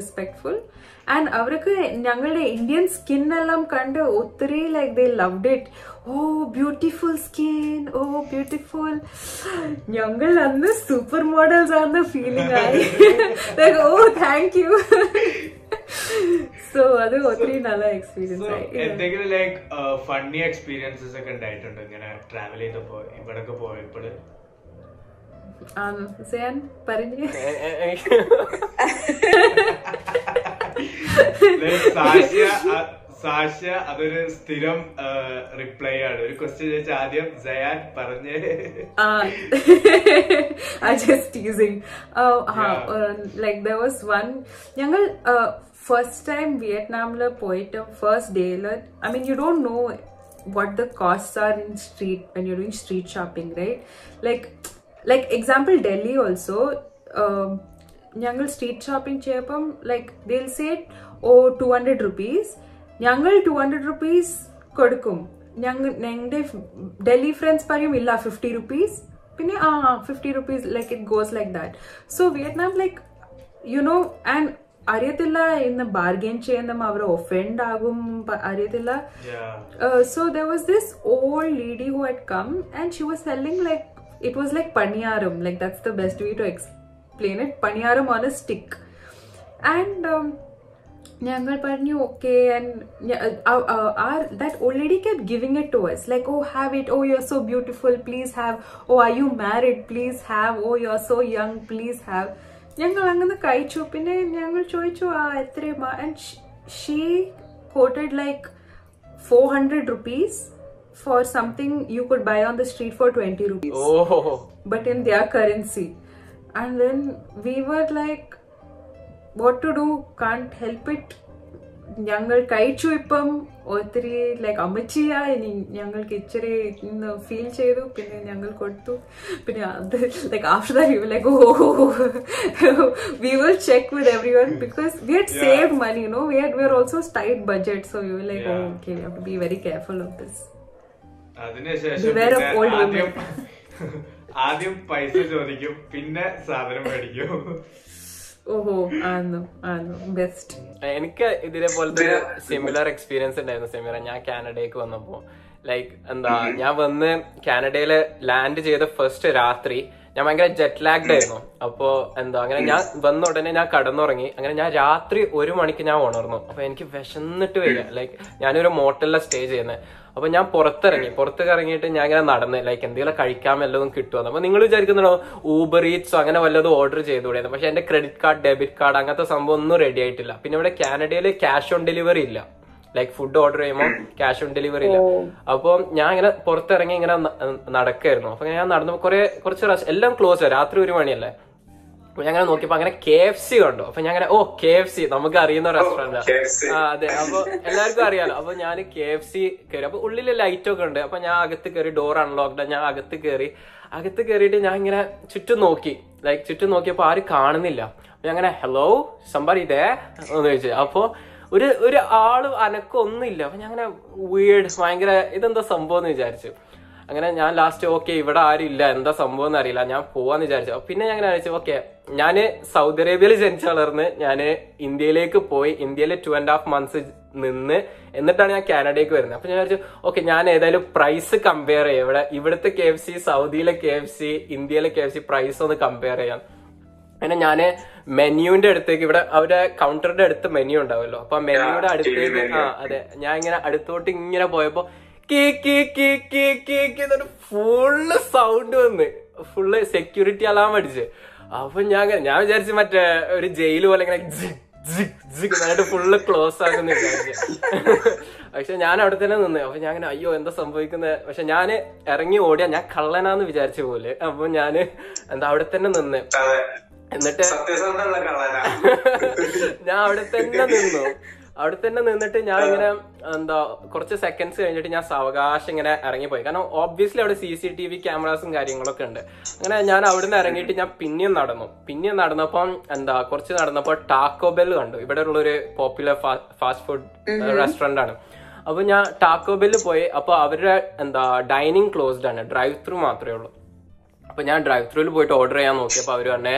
And അവർക്ക് ഞങ്ങളുടെ Indian skin എല്ലാം കണ്ട് ഒത്തിരി like they loved it oh beautiful skin oh beautiful ഞങ്ങൾ അന്ന് super models ആണെന്ന് feeling ആയി. Like oh thank you so അത് ഒത്തിരി നല്ല എക്സ്പീരിയൻസ് ആയി. എന്തെങ്കിലും ലൈക്ക് ഫണ്ണി എക്സ്പീരിയൻസസ് ഒക്കെ ഉണ്ടായിട്ടുണ്ട്? ഇങ്ങനെ ട്രാവൽ ചെയ്തപ്പോ ഇവിടൊക്കെ പോയപ്പോൾ? സെയാൻ പറഞ്ഞു. സാക്ഷ്യ സാക്ഷ്യ അതൊരു സ്ഥിരം റിപ്ലൈ ആണ്. ഒരു ക്വസ്റ്റ്യൻ ചോദിച്ച ആദ്യം ജയാൻ പറഞ്ഞേ. Just like the was one ഞങ്ങൾ ഫസ്റ്റ് ടൈം വിയറ്റ്നാമിൽ പോയിട്ട് ഫസ്റ്റ് ഡേയിൽ I mean you don't know what the cost are in street you doing street shopping right like like example Delhi also ഞങ്ങൾ സ്ട്രീറ്റ് ഷോപ്പിംഗ് ചെയ്യപ്പം like ദിൽ സേറ്റ് ഓ two hundred rupees ഞങ്ങൾ two hundred rupees കൊടുക്കും. ഞങ്ങൾ ഞങ്ങളുടെ Delhi friends പറയും ഇല്ല fifty rupees പിന്നെ ആ fifty rupees like it goes like that so Vietnam like you know and അറിയത്തില്ല ഇന്ന് ബാർഗെയിൻ ചെയ്യുന്ന അവർ ഒഫെൻഡ് ആകും പ- അറിയത്തില്ല. Yeah. uh, so there was this old lady who had come and she was selling like it was like paniyaram like that's the best way to explain it. Paniyaram on a stick. And um, ഞങ്ങൾ പറഞ്ഞു okay and that already kept giving it to us like oh have it oh you're so beautiful please have oh are you married please have oh you're so young please have ഞങ്ങൾ അങ്ങനെ കഴിച്ചു പിന്നെ ഞങ്ങൾ ചോദിച്ചു ആ എത്രയുമാ and she quoted like 400 rupees for something you could buy on the street for 20 rupees oh but in their currency and then we were like what to do can't help it ഞങ്ങൾ കഴിച്ചു ഇപ്പം. ഒത്തിരി like അമ്മച്ചിയാ. ഇനി ഞങ്ങൾക്ക് ഇച്ചിരി ഇന്ന് feel ചെയ്തു. പിന്നെ ഞങ്ങൾ കൊടുത്തു. പിന്നെ അത് like after that you like oh we will check with everyone because we had save money no we had we are also tight budget so you like. Okay you have to be very careful of this ആദ്യം പൈസ ചോദിക്കും പിന്നെ സാധനം മേടിക്കും. ഓഹോ ആണോ ആണോ best എനിക്ക് ഇതിനെ പോലത്തെ സിമിലർ എക്സ്പീരിയൻസ് ഉണ്ടായിരുന്നു സെമിറ ഞാൻ കാനഡയ്ക്ക് വന്നപ്പോ. ലൈക്ക് എന്താ ഞാൻ വന്ന് കാനഡയിൽ ലാൻഡ് ചെയ്ത ഫസ്റ്റ് രാത്രി ഞാൻ ഭയങ്കര ജെറ്റ് ലാഗ്ഡ് ആയിരുന്നു. അപ്പോ എന്താ അങ്ങനെ ഞാൻ വന്ന ഉടനെ ഞാൻ കടന്നുറങ്ങി. അങ്ങനെ ഞാൻ രാത്രി ഒരു മണിക്ക് ഞാൻ ഉണർന്നു. അപ്പൊ എനിക്ക് വിശന്നിട്ട് വരിക. ലൈക്ക് ഞാനൊരു മോട്ടലിലാണ് സ്റ്റേ ചെയ്യുന്നത് അപ്പൊ ഞാൻ പുറത്തിറങ്ങി. പുറത്ത് ഇറങ്ങിയിട്ട് ഞാൻ ഇങ്ങനെ നടന്ന് ലൈക്ക് എന്തെങ്കിലും കഴിക്കാൻ വല്ലതും കിട്ടുമെന്ന് അപ്പൊ നിങ്ങൾ വിചാരിക്കുന്നുണ്ടോ ഊബർ ഈറ്റ്സോ അങ്ങനെ വല്ലതും ഓർഡർ ചെയ്തുകൂടെയെന്ന് പക്ഷെ എന്റെ ക്രെഡിറ്റ് കാർഡ് ഡെബിറ്റ് കാർഡ് അങ്ങനത്തെ സംഭവം ഒന്നും റെഡി ആയിട്ടില്ല. പിന്നെ ഇവിടെ കാനഡയിൽ ക്യാഷ് ഓൺ ഡെലിവറി ഇല്ല. ലൈക്ക് ഫുഡ് ഓർഡർ ചെയ്യുമ്പോൾ ക്യാഷ് ഓൺ ഡെലിവറി ഇല്ല. അപ്പൊ ഞാൻ ഇങ്ങനെ പുറത്തിറങ്ങി ഇങ്ങനെ നടക്കായിരുന്നു. അപ്പൊ ഞാൻ നടന്നു കുറെ കുറച്ച് എല്ലാം ക്ലോസ് രാത്രി ഒരു മണിയല്ലേ? അപ്പൊ ഞാൻ അങ്ങനെ നോക്കിയപ്പോ അങ്ങനെ കെ എഫ് സി കണ്ടു. അപ്പൊ ഞാൻ അങ്ങനെ ഓ കെ എഫ് സി നമുക്ക് അറിയുന്ന റെസ്റ്റോറന്റ് ആ. അതെ. അപ്പൊ എല്ലാവർക്കും അറിയാലോ. അപ്പൊ ഞാൻ കെ എഫ് സി കയറി അപ്പൊ ഉള്ളിൽ ലൈറ്റ് ഒക്കെ ഉണ്ട്. അപ്പൊ ഞാൻ അകത്ത് കയറി ഡോർ അൺലോക്ക്ഡ് ഞാൻ അകത്ത് കയറി അകത്ത് കയറിയിട്ട് ഞാൻ ഇങ്ങനെ ചുറ്റും നോക്കി. ലൈക്ക് ചുറ്റും നോക്കിയപ്പോ ആരും കാണുന്നില്ല. ഞാൻ അങ്ങനെ ഹലോ ഇതേ എന്ന് ചോദിച്ചു. അപ്പൊ ഒരു ഒരു ആൾ അനക്കം ഒന്നുമില്ല. അപ്പൊ ഞാൻ അങ്ങനെ വീട് ഭയങ്കര ഇതെന്താ സംഭവം എന്ന് വിചാരിച്ചു. അങ്ങനെ ഞാൻ ലാസ്റ്റ് ഓക്കെ ഇവിടെ ആരും ഇല്ല. എന്താ സംഭവം എന്ന് അറിയില്ല. ഞാൻ പോവാന്ന് വിചാരിച്ചു. പിന്നെ ഞാൻ അങ്ങനെ വിചാരിച്ചു ഓക്കെ ഞാൻ സൗദി അറേബ്യയിൽ ജനിച്ചു വളർന്ന് ഞാൻ ഇന്ത്യയിലേക്ക് പോയി ഇന്ത്യയിൽ ടു ആൻഡ് ഹാഫ് മന്ത്സ് നിന്ന് എന്നിട്ടാണ് ഞാൻ കാനഡയ്ക്ക് വരുന്നത്. അപ്പൊ ഞാൻ വിചാരിച്ചു ഓക്കെ ഞാൻ ഏതായാലും പ്രൈസ് കമ്പയർ ചെയ്യാം. ഇവിടെ ഇവിടുത്തെ കെ എഫ് സി സൗദിയിലെ കെ എഫ് സി ഇന്ത്യയിലെ കെ എഫ് സി പ്രൈസ് ഒന്ന് കമ്പയർ ചെയ്യാം. അങ്ങനെ ഞാൻ മെനുവിന്റെ അടുത്തേക്ക് ഇവിടെ അവരുടെ കൗണ്ടറിന്റെ അടുത്ത് മെനു ഉണ്ടാവുമല്ലോ. അപ്പൊ മെനുയുടെ അടുത്തേക്ക് ആ അതെ. ഞാൻ ഇങ്ങനെ അടുത്തോട്ട് ഇങ്ങനെ പോയപ്പോ കീ കീ കീ കീ കീ കീ എന്നിട്ട് ഫുള്ള് സൗണ്ട് വന്ന്. ഫുള്ള് സെക്യൂരിറ്റി അലാം അടിച്ച്. അപ്പൊ ഞാൻ ഞാൻ വിചാരിച്ചു മറ്റേ ഒരു ജയിൽ പോലെ ഇങ്ങനെ എന്നിട്ട് ഫുള്ള് ക്ലോസ് ആകുന്ന പക്ഷെ ഞാൻ അവിടെ തന്നെ നിന്ന്. അപ്പൊ ഞാൻ അങ്ങനെ അയ്യോ എന്താ സംഭവിക്കുന്നത് പക്ഷെ ഞാൻ ഇറങ്ങി ഓടിയാ. ഞാൻ കള്ളനാന്ന് വിചാരിച്ച പോലെ. അപ്പൊ ഞാൻ എന്താ അവിടെ തന്നെ നിന്ന്. എന്നിട്ട് ഞാൻ അവിടെ തന്നെ നിന്നു. അവിടെ തന്നെ നിന്നിട്ട് ഞാൻ ഇങ്ങനെ എന്താ കുറച്ച് സെക്കൻഡ്സ് കഴിഞ്ഞിട്ട് ഞാൻ സാവകാശം ഇങ്ങനെ ഇറങ്ങിപ്പോയി. കാരണം ഓബ്വിയസ്ലി അവിടെ സി സി ടി വി ക്യാമറാസും കാര്യങ്ങളൊക്കെ ഉണ്ട്. അങ്ങനെ ഞാൻ അവിടെ നിന്ന് ഇറങ്ങിയിട്ട് ഞാൻ പിന്നെയും നടന്നു. പിന്നെയും നടന്നപ്പം എന്താ കുറച്ച് നടന്നപ്പോൾ ടാക്കോ ബെൽ കണ്ടു. ഇവിടെ ഉള്ള ഒരു പോപ്പുലർ ഫാസ്റ്റ് ഫുഡ് റെസ്റ്റോറന്റ് ആണ്. അപ്പൊ ഞാൻ ടാക്കോ ബെല്ല് പോയി. അപ്പൊ അവരുടെ എന്താ ഡൈനിങ് ക്ലോസ്ഡ് ആണ്. ഡ്രൈവ് ത്രൂ മാത്രമേ ഉള്ളൂ. അപ്പൊ ഞാൻ ഡ്രൈവ് ത്രൂയിൽ പോയിട്ട് ഓർഡർ ചെയ്യാൻ നോക്കിയപ്പോ അവർ പറഞ്ഞേ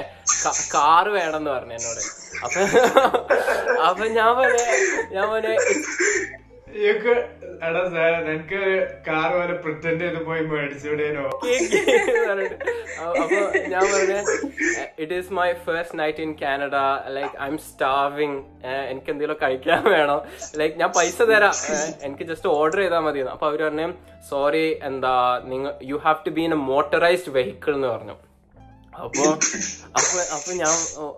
കാറ് വേണമെന്ന് പറഞ്ഞു എന്നോട്. അപ്പൊ അപ്പൊ ഞാൻ പറഞ്ഞേ ഞാൻ പറഞ്ഞേ എടാ സാർ നിനക്ക് കാർ പോലെ പ്രിറ്റൻഡ് ചെയ്ത് പോയി മേടിച്ചൂടേനോ? ഞാൻ പറഞ്ഞ it is my first night in Canada like I am starving എനിക്ക് എന്തെങ്കിലും കഴിക്കാൻ വേണം. ലൈക്ക് ഞാൻ പൈസ തരാം. എനിക്ക് ജസ്റ്റ് ഓർഡർ ചെയ്താൽ മതി അപ്പൊ അവർ പറഞ്ഞു സോറി എന്താ നിങ്ങൾ you have to be in a motorized vehicle എന്ന് പറഞ്ഞു. അപ്പൊ അപ്പൊ അപ്പൊ ഞാൻ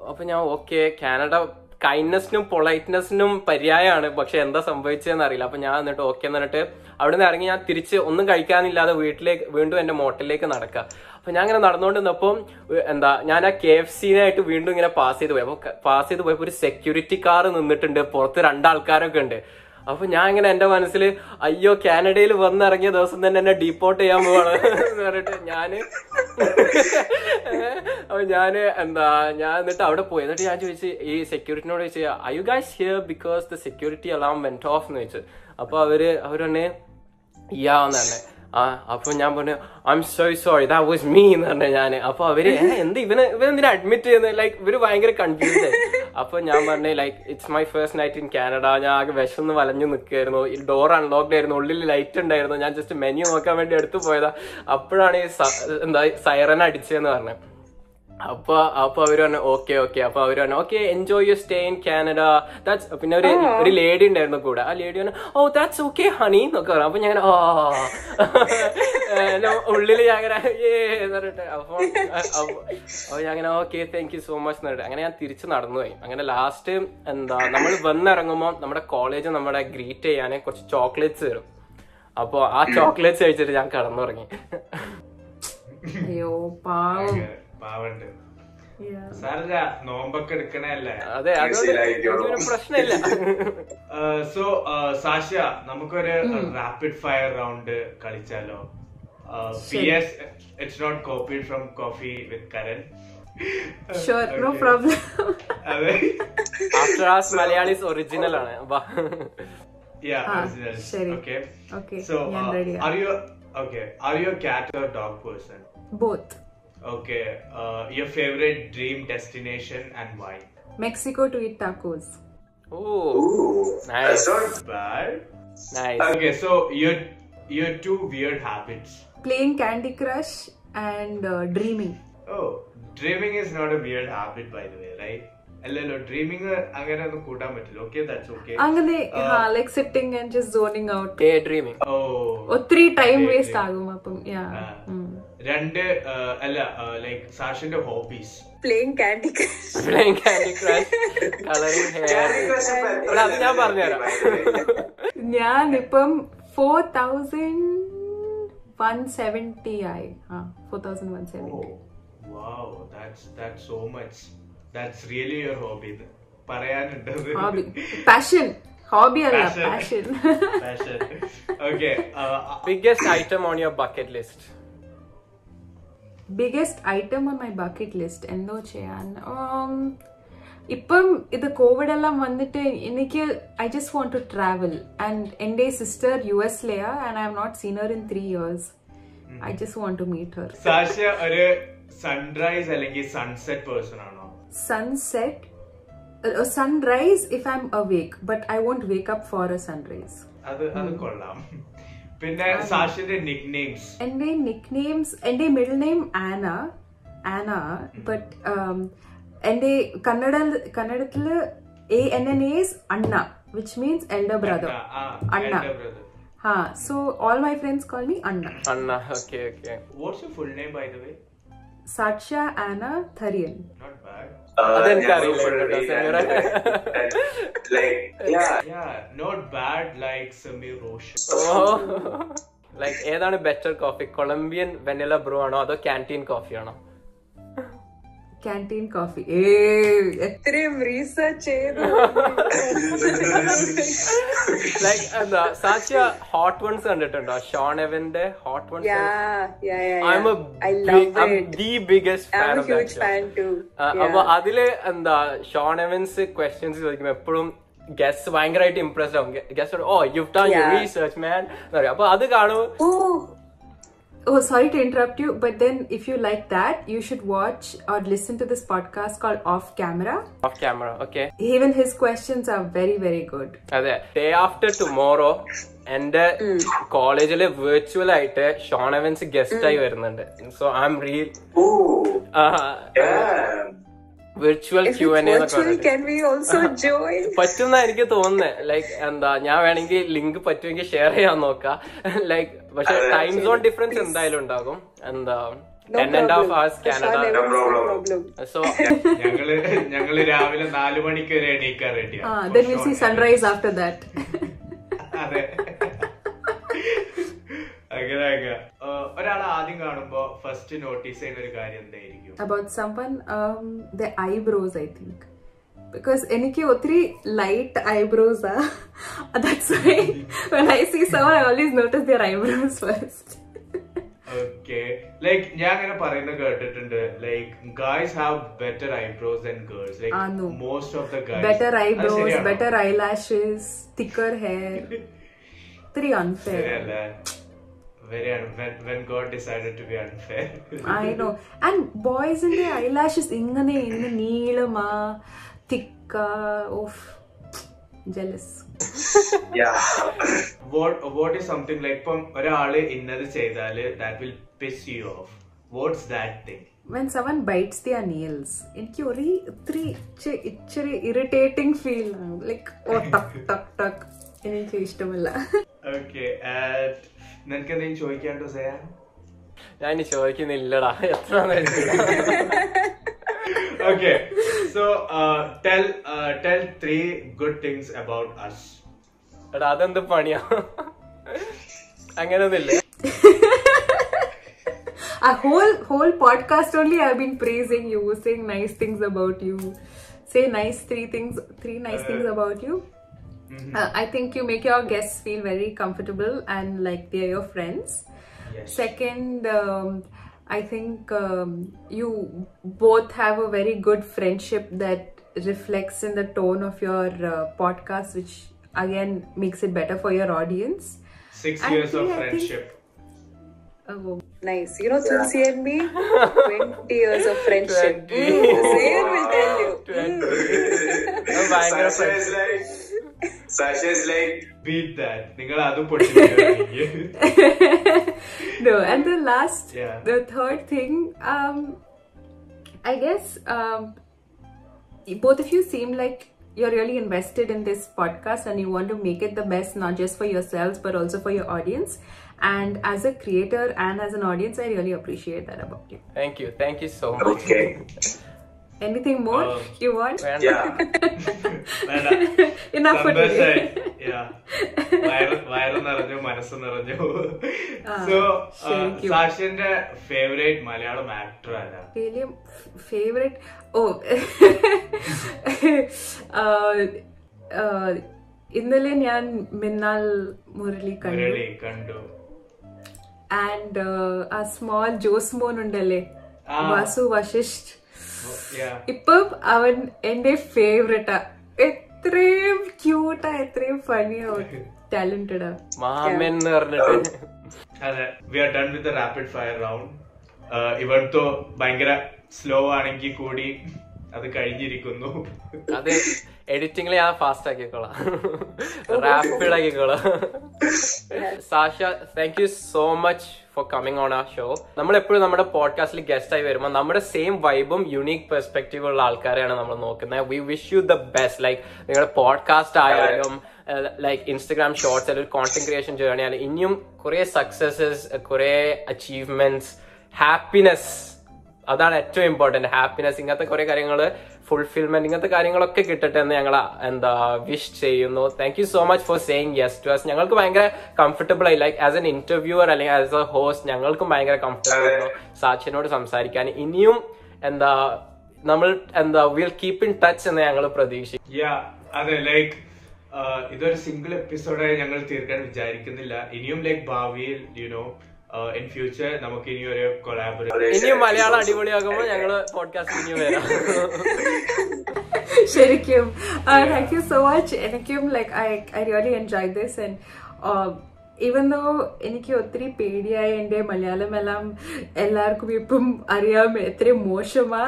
അപ്പൊ ഞാൻ ഓക്കെ കാനഡ കൈൻഡ്നെസ്സിനും പൊളൈറ്റ്നെസ്സിനും പര്യായമാണ് പക്ഷെ എന്താ സംഭവിച്ചതെന്ന് അറിയില്ല. അപ്പൊ ഞാൻ എന്നിട്ട് ഓക്കെ എന്നിട്ട് അവിടെ നിന്ന് ഇറങ്ങി ഞാൻ തിരിച്ച് ഒന്നും കഴിക്കാനില്ലാതെ വീട്ടിലേക്ക് വീണ്ടും എന്റെ മോട്ടലിലേക്ക് നടക്കുക. അപ്പൊ ഞാൻ ഇങ്ങനെ നടന്നുകൊണ്ട് നിന്നപ്പം എന്താ ഞാൻ ആ കെ എഫ് സിനായിട്ട് വീണ്ടും ഇങ്ങനെ പാസ് ചെയ്ത് പോയി. അപ്പൊ പാസ് ചെയ്ത് പോയപ്പോ ഒരു സെക്യൂരിറ്റി കാർ നിന്നിട്ടുണ്ട്. പുറത്ത് രണ്ടാൾക്കാരൊക്കെ ഉണ്ട്. അപ്പൊ ഞാൻ ഇങ്ങനെ എന്റെ മനസ്സിൽ അയ്യോ കാനഡയിൽ വന്നിറങ്ങിയ ദിവസം തന്നെ എന്നെ ഡീപ്പോർട്ട് ചെയ്യാൻ പോവാണ്. എന്ന് പറഞ്ഞിട്ട് ഞാൻ അപ്പൊ ഞാൻ എന്താ ഞാൻ എന്നിട്ട് അവിടെ പോയി. എന്നിട്ട് ഞാൻ ചോദിച്ചു ഈ സെക്യൂരിറ്റിനോട് ചോദിച്ചു I you guys here because the security alarm went off എന്ന് ചോദിച്ചു. അപ്പൊ അവർ അവർ പറഞ്ഞേ യാ എന്ന് പറഞ്ഞേ. ആ അപ്പൊ ഞാൻ പറഞ്ഞു I am so sorry that was me എന്ന് പറഞ്ഞു ഞാൻ അപ്പൊ അവർ "ഏ, എന്ത് ഇവന് ഇവനെന്തിനാ അഡ്മിറ്റ് ചെയ്യുന്നത് ലൈക്ക് ഇവർ ഭയങ്കര കൺഫ്യൂസ്ഡ് അപ്പൊ ഞാൻ പറഞ്ഞു like it's my first night in Canada ഞാൻ ആകെ വിശന്ന് വലഞ്ഞു നിൽക്കുകയായിരുന്നു ഡോർ അൺലോക്ഡ് ആയിരുന്നു ഉള്ളിൽ ലൈറ്റ് ഉണ്ടായിരുന്നു. ഞാൻ ജസ്റ്റ് മെനു നോക്കാൻ വേണ്ടി എടുത്തു പോയതാ. അപ്പോഴാണ് ഈ എന്താ സൈറൻ അടിച്ചതെന്ന് പറഞ്ഞത്. അപ്പൊ അപ്പൊ അവർ പറഞ്ഞു ഓക്കെ ഓക്കെ അപ്പൊ അവർ പറഞ്ഞു okay enjoy you stay in Canada that's പിന്നെ ഒരു ഒരു ലേഡി ഉണ്ടായിരുന്നു കൂടെ. ആ ലേഡി പറഞ്ഞു ഓ ദാറ്റ്സ് ഓക്കെ ഹണി എന്നൊക്കെ പറഞ്ഞു. അപ്പൊ ഞാൻ ഓ ഉള്ളിൽ ഞാൻ അങ്ങനെ എന്ന് പറഞ്ഞിട്ട്. അപ്പൊ അപ്പൊ അപ്പൊ ഞാൻ അങ്ങനെ okay thank you so much എന്ന് പറഞ്ഞിട്ട്. അങ്ങനെ ഞാൻ തിരിച്ച് നടന്നുപോയി. അങ്ങനെ ലാസ്റ്റ് എന്താ നമ്മൾ വന്നിറങ്ങുമ്പോൾ നമ്മുടെ കോളേജ് നമ്മളെ ഗ്രീറ്റ് ചെയ്യാൻ കുറച്ച് ചോക്ലേറ്റ്സ് തരും. അപ്പൊ ആ ചോക്ലേറ്റ്സ് കഴിച്ചിട്ട് ഞാൻ കടന്നുറങ്ങി. അയ്യോ പാവം. പാവണ്ട്. സാറില്ല നോമ്പൊക്കെ എടുക്കണല്ലേ അതെ പ്രശ്നമില്ല. സോ സാഷ നമുക്കൊരു rapid fire round കളിച്ചാലോ? P S it's not copy from coffee with Karan Sure, no problem. Original ആണ്. Okay, so. Are you okay are you cat or dog person Both. Okay, uh, your favorite dream destination and why? Mexico to eat tacos. Ooh, Ooh, Nice. that's not Bad. nice. Okay, so your your two weird habits. Playing Candy Crush and uh, dreaming. Oh, dreaming is not a weird habit, by the way, right? അല്ലല്ലോ dreaming അങ്ങനെ ഒന്നും കൂട്ടാൻ പറ്റില്ല okay that's okay അങ്ങനെ like sitting and just zoning out Daydreaming. ഓ ഒത്തിരി time Daydream. Waste ആകും അപ്പം യാ ആ. രണ്ട് അല്ല like സാഷിന്റെ hobbies playing candy crush playing candy crush ഞാൻ പറഞ്ഞു തരാം ഞാനിപ്പം ഫോർ തൗസൻഡ് വൺ സെവന്റി ആയി. ആ four thousand one seventy that so much that's really your hobby പറയാനുണ്ട് ഹോബി പാഷൻ ഹോബി അല്ല biggest item on your bucket list biggest item on my bucket list എന്തോ ചെയ്യാൻ? Um, ഇപ്പം ഇത് Covid എല്ലാം വന്നിട്ട് എനിക്ക് I just want to travel and എന്റെ sister U S എസിലെയാ and I have not seen her in three years I just want to meet her Sasha ഒരു sunrise അല്ലെങ്കിൽ സൺസെറ്റ് പേഴ്സൺ ആണോ? Sunset sunrise if I'm awake but I won't wake up for a sunrise അത് അത് കൊള്ളാം. പിന്നെ സാഷിന്റെ nicknames എന്റെ nicknames എന്റെ middle name Ana Ana but എന്റെ Kannada കന്നഡത്തിൽ A N N S Anna which means elder brother Anna ഹാ so all my friends call me Anna Anna. Okay, okay. What's your full name by the way Sakshya Ana Tharian not bad അതെനിക്കറിയില്ല കേട്ടോ, Samira. Like yeah Yeah, not bad like Samir Roshan. Like ഏതാണ് better coffee Colombian vanilla Bru ആണോ അതോ canteen coffee ആണോ canteen coffee ഏ എത്രയും research ചെയ്തു like എന്താ സാക്ഷ്യ ഹോട്ട് വൺസ് കണ്ടിട്ടുണ്ടോ? ഷോൺ എവന്റെ ഹോട്ട് വൺസ് അപ്പൊ അതിൽ എന്താ ഷോൺ എവൻസ് ക്വസ്റ്റ്യൻസ് ചോദിക്കുമ്പോ എപ്പോഴും ഗസ് ഭയങ്കരമായിട്ട് ഇംപ്രസ്ഡ് ആവും. Guess oh you done your. Research man അപ്പൊ അത് കാണും. oh Oh, sorry to interrupt you, but then if you like that, you should watch or listen to this podcast called Off Camera. Off camera okay Even his questions are very, very good. അതെ day after tomorrow എന്റെ കോളേജില് virtual ആയിട്ട് Sean Evans guest ആയി വരുന്നുണ്ട് so I M real virtual Q N എന്നൊക്കെ virtual? പറഞ്ഞിട്ട്. Can we also join? പറ്റുന്ന എനിക്ക് തോന്നുന്നത് ലൈക്ക് എന്താ ഞാൻ വേണമെങ്കിൽ ലിങ്ക് പറ്റുമെങ്കിൽ ഷെയർ ചെയ്യാൻ നോക്കാം. ലൈക്ക് പക്ഷെ ടൈം സോൺ ഡിഫറൻസ് എന്തായാലും ഉണ്ടാകും. എന്താ ഞങ്ങൾ രാവിലെ നാലു മണിക്ക് വരെ എണീക്കാൻ റെഡിയാണ് Ah, then we'll see sunrise after that. അതെ. അങ്ങനെ അങ്ങനെ ഒരാൾ ആദ്യം കാണുമ്പോ ഫസ്റ്റ് നോട്ടീസ് ചെയ്യുന്ന ഒരു കാര്യം എന്തായിരിക്കും About someone, um, their eyebrows, I think. Because എനിക്ക് ഒത്തിരി light eyebrows are. That's why when I see someone, I always notice their eyebrows first. Okay like ഞാൻ അങ്ങനെ പറയുന്നത് കേട്ടിട്ടുണ്ട് like guys have better eyebrows than girls Ah, no. Like most of the guys Better eyebrows, better eyelashes, thicker hair. ഒത്തിരി unfair. ശരിയല്ലേ very when God decided to be unfair I know. And boys in their eyelashes ഇങ്ങനെ ഇങ്ങനെ നീളമാ thick of jealous. Yeah what is something like ഇപ്പം ഒരാൾ ഇന്നത് ചെയ്താൽ that will piss you off what's that thing When someone bites their nails, എനിക്ക് ഒരു ഇത്തിരി ഇച്ചി- ഇച്ചിരി ഇറിറ്റേറ്റിംഗ് ഫീൽ ആണ്. ലൈക്ക് ഓ ടക്ക് ടക്ക് ടക്ക് എനിക്ക് ഇഷ്ടമല്ല. ഓക്കെ നിനക്ക് എന്തെങ്കിലും ചോദിക്കാണ്ടോ സയാ ഞാൻ ഇനി ചോദിക്കുന്നില്ലടാ എത്ര okay so uh, tell uh, tell three good things about us എടാ അതെന്ത് പണിയാ അങ്ങനെയൊന്നുമില്ല a whole whole podcast only I've been praising you, saying nice things about you. Say nice three things, three nice things about you. Mm-hmm. Uh, I think you make your guests feel very comfortable and like they're your friends. Yes. Second, um, I think um, you both have a very good friendship that reflects in the tone of your uh, podcast, which again makes it better for your audience. Six and years of friendship. Oh. Nice. You know, Tulsi yeah. and me, 20 years of friendship. Mm, the same will tell you. 20. Mm. no, I just like, beat that. no, and the last, yeah. the third thing, um, I guess um, both of you seem like you're really invested in this podcast and you want to make it the best, not just for yourselves, but also for your audience. And as a creator and as an audience, I really appreciate that about you. Thank you. Thank you so much. Okay. Anything more Um, you want? വേണ്ട yeah. Enough for today. yeah. വയറ് നിറഞ്ഞു മനസ്സ് നിറഞ്ഞു. So സാക്ഷിന്റെ favourite Malayalam actor ആരാ? Favourite favorite? Oh, uh, uh, ഇന്നലെ ഞാൻ മിന്നാൽ മുരളി കണ്ടു. കണ്ടു. ആൻഡ് ആ സ്മോൾ ജോസ്മോൻ ഉണ്ടല്ലേ? വാസു വശിഷ്ഠ്. ഇപ്പം അവൻ എന്റെ ഫേവറേറ്റാ എത്രയും ക്യൂട്ടാ എത്രയും ഫണിയാ ടാലന്റഡാ മാമൻ എന്ന് പറഞ്ഞിട്ട്. അതെ we are done with rapid fire round ഇവിടുത്തെ ഭയങ്കര സ്ലോ ആണെങ്കിൽ കൂടി അത് കഴിഞ്ഞിരിക്കുന്നു. അത് എഡിറ്റിംഗിൽ ഞാൻ ഫാസ്റ്റ് ആക്കിക്കോളാം. Rapid ആക്കിക്കോളാം. Sasha thank you so much for coming on ആ ഷോ നമ്മൾ എപ്പോഴും നമ്മുടെ പോഡ്കാസ്റ്റിൽ ഗസ്റ്റ് ആയി വരുമ്പോൾ നമ്മുടെ സെയിം വൈബും യുണീക് പെർസ്പെക്റ്റീവ് ഉള്ള ആൾക്കാരെയാണ് നമ്മൾ നോക്കുന്നത് we wish you the best like നിങ്ങളുടെ പോഡ്കാസ്റ്റ് ആയാലും ലൈക്ക് ഇൻസ്റ്റഗ്രാം ഷോർട്സ് അല്ലെങ്കിൽ കോണ്ടന്റ് ക്രിയേഷൻ ആയാലും ഇനിയും കുറെ സക്സസസ് കുറെ അച്ചീവ്മെന്റ്സ് ഹാപ്പിനെസ് അതാണ് ഏറ്റവും ഇമ്പോർട്ടന്റ് ഹാപ്പിനെസ് ഇങ്ങനത്തെ കുറെ കാര്യങ്ങൾ ഫുൾഫിൽമെന്റ് ഇങ്ങനത്തെ കാര്യങ്ങളൊക്കെ കിട്ടട്ടെ എന്ന് ഞങ്ങൾ എന്താ വിഷ് ചെയ്യുന്നു. Thank you so much for saying yes to us ഞങ്ങൾക്ക് ഭയങ്കര കംഫർട്ടബിൾ ആയി. ലൈക്ക് ആസ് എൻ ഇന്റർവ്യൂവർ അല്ലെങ്കിൽ ആസ് എ ഹോസ്റ്റ് ഞങ്ങൾക്കും ഭയങ്കര കംഫർട്ടബിൾ ആയിരുന്നു സാക്ഷിനോട് സംസാരിക്കാൻ. ഇനിയും എന്താ നമ്മൾ എന്താ വിൽ കീപ്പ് ഇൻ ടച്ച് എന്ന് ഞങ്ങൾ പ്രതീക്ഷിക്കും അതെ ലൈക്ക് ഇതൊരു സിംഗിൾ എപ്പിസോഡായി ഞങ്ങൾ തീർക്കാൻ വിചാരിക്കുന്നില്ല. ഇനിയും ലൈക്ക് ഭാവിയിൽ യുനോ ഇൻ ഫ്യൂച്ചർ നമുക്ക് ഇനി ഒരു കൊളാബറേഷൻ ഇനിയും മലയാളം അടിപൊളിയാകുമ്പോൾ ഞങ്ങൾ പോഡ്കാസ്റ്റ് ഇനിയും വരാം. ശരിക്കും. താങ്ക് യു സോ മച്ച് എനിക്കും like I I really enjoy this and even though എനിക്ക് ഒത്തിരി പേടിയായി എൻ്റെ മലയാളം എല്ലാം എല്ലാവർക്കും ഇപ്പം അറിയാം എത്ര മോശമാ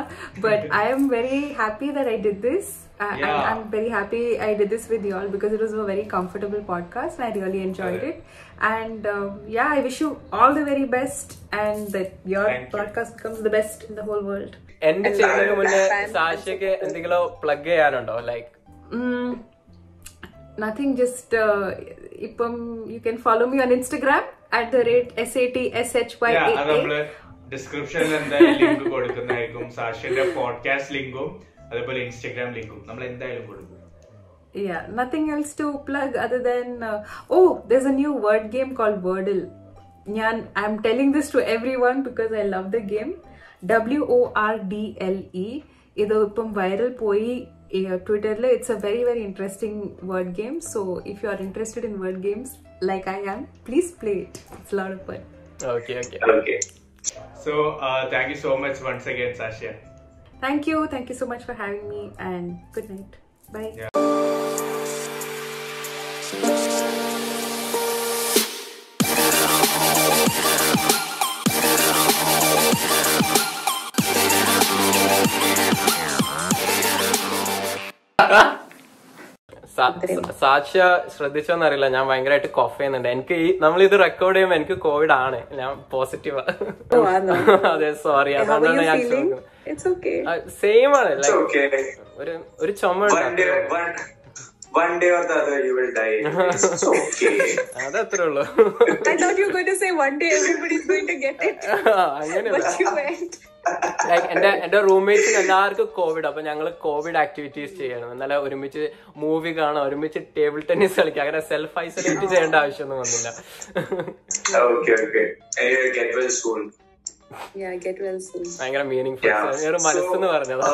but I'm very happy that I did this Yeah. I'm very happy I did this with you all because it was a very comfortable podcast and I really enjoyed it. And um, yeah, I wish you all the very best and that your Thank you. podcast becomes the best in the whole world. എന്റെ ചെയ്യുന്നതിന് മുന്നേ സാക്ഷിക്ക് എന്തെങ്കിലും plug ചെയ്യാനുണ്ടോ like Mm, nothing, just you can you can follow me on Instagram rate S A T S H Y. ഡിസ്ക്രിപ്ഷനിൽ എന്തായാലും link കൊടുക്കുന്നതായിരിക്കും സാക്ഷിന്റെ podcast ലിങ്കും അതേപോലെ ഇൻസ്റ്റഗ്രാം ലിങ്കും നമ്മൾ എന്തായാലും കൊടുക്കും Yeah, nothing else to plug other than uh, oh, there's a new word game called Wordle. Nyan, I'm telling this to everyone because I love the game. W O R D L E. ഇത് ഇപ്പം viral പോയി ട്വിറ്ററിൽ it's a very very interesting word game so if you are interested in word games like I am please play it it's lot of fun okay okay Okay. So thank you so much once again Sashya Thank you. Thank you so much for having me and good night. Bye. Sakshya ശ്രദ്ധിച്ചോന്ന് അറിയില്ല ഞാൻ ഭയങ്കരമായിട്ട് കോഫ് ചെയ്യുന്നുണ്ട്. എനിക്ക് ഈ നമ്മൾ ഇത് record ചെയ്യുമ്പോൾ എനിക്ക് കോവിഡ് ആണ്. ഞാൻ പോസിറ്റീവാ അതെ സോറി അതുകൊണ്ടാണ് ഞാൻ സെയിം ആണ്. ഒരു ഒരു ചുമ അത് അത്ര ഉള്ളു. അങ്ങനെ ലൈക്ക് എന്റെ എന്റെ റൂംമേറ്റ്സിന് എല്ലാവർക്കും കോവിഡ് അപ്പൊ ഞങ്ങൾ കോവിഡ് ആക്ടിവിറ്റീസ് ചെയ്യണം എന്നാലും ഒരുമിച്ച് മൂവി കാണാം ഒരുമിച്ച് ടേബിൾ ടെന്നീസ് കളിക്കാം അങ്ങനെ സെൽഫ് ഐസൊലേറ്റ് ചെയ്യേണ്ട ആവശ്യമൊന്നും വന്നില്ല Okay, okay. And you'll get well. Yeah, get well soon. ഭയങ്കര മീനിങ് ഫുൾ മനസ്സെന്ന് പറഞ്ഞതാ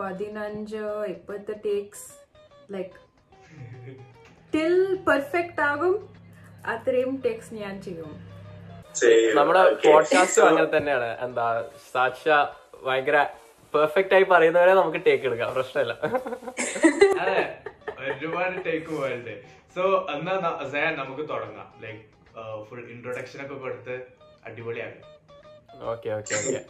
പതിനഞ്ച് ഇപ്പോഴത്തെ ടേക്സ് ലൈക്ക് ടിൽ പെർഫെക്റ്റ് ആകും അത്രയും ടേക്സ് ഞാൻ ചെയ്യും. നമ്മുടെ പോഡ്കാസ്റ്റ് അങ്ങനെ തന്നെയാണ്. എന്താ സാക്ഷ ഭയങ്കര പെർഫെക്റ്റ് ആയി പറയുന്നവരെ നമുക്ക് ടേക്ക് എടുക്കാം. പ്രശ്നമില്ല. ഒരുപാട് ടേക്ക് വേൾഡ് സോ എന്നാ നമുക്ക് തുടങ്ങാം. ലൈക്ക് ഫുൾ ഇൻട്രൊഡക്ഷൻ ഒക്കെ കൊടുത്ത് അടിപൊളിയാകും okay okay okay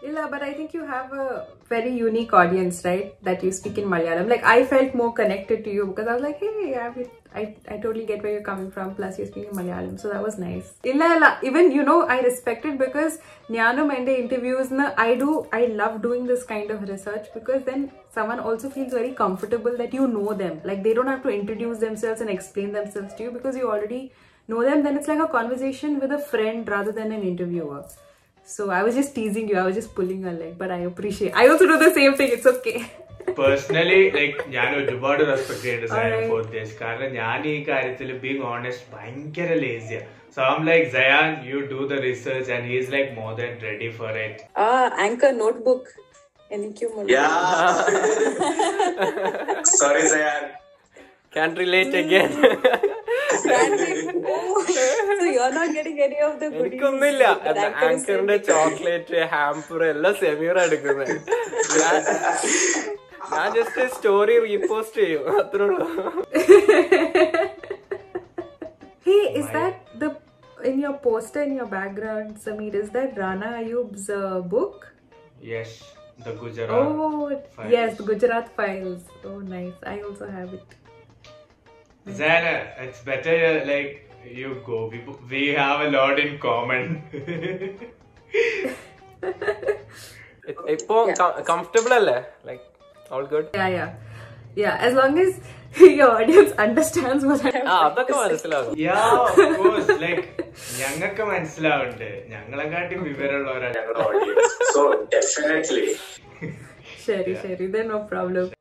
Illa, but I think you have a very unique audience, right? That you speak in Malayalam. Like I felt more connected to you because I was like, hey, I, I, I totally get where you're coming from. Plus, you're speaking Malayalam, so that was nice. Illa. Even you know, I respect it because Nyanam the interviews, na, I do, I love doing this kind of research because then someone also feels very comfortable that you know them. Like they don't have to introduce themselves and explain themselves to you because you already know them. Then it's like a conversation with a friend rather than an interviewer. So I was just teasing you. I was just pulling your leg, but I appreciate. I also do the same thing. It's okay. Personally like ഞാൻ ഒരുപാട് respect ചെയ്യുന്നുണ്ട് cyan Alright. Four this കാരണം ഞാൻ ഈ കാര്യത്തിൽ being honest ഭയങ്കര ലേസിയാ so I'm like Zayan you do the research and he's like more than ready for it Ah, Anchor Notebook. എനിക്കും ഉണ്ട്. Yeah. Sorry, Zayan. Can relate again Oh, so you're not getting any of the goodies. എനിക്കൊന്നുമില്ല that Anchor is ആങ്കറിന്റെ sending. Chocolate hamper എല്ലാം സെമീറ എടുക്കുന്നത് ഞാൻ ഞാൻ just story repost ചെയ്യും അത്രേ ഉള്ളൂ Hey, is that the in your poster in your background, Sameer? Is that Rana Ayub's uh, book? Yes the Gujarat Oh, Files. yes, Gujarat Files. Oh, nice. I also have it. Zana, it's better uh, like you go. We, we have a lot in common. ഇപ്പൊ comfortable അല്ലേ like all good Yeah, yeah, yeah. As long as your audience understands what I'm ആ അതൊക്കെ മനസ്സിലാകും യാ of course like ഞങ്ങൾക്ക് മനസ്സിലാവുന്നുണ്ട് ഞങ്ങളെക്കാട്ടി വിവരമുള്ളവരാണ് ഞങ്ങളുടെ ഓഡിയൻസ് സോ ഡെഫിനറ്റ്ലി ശരി ശരി then no problem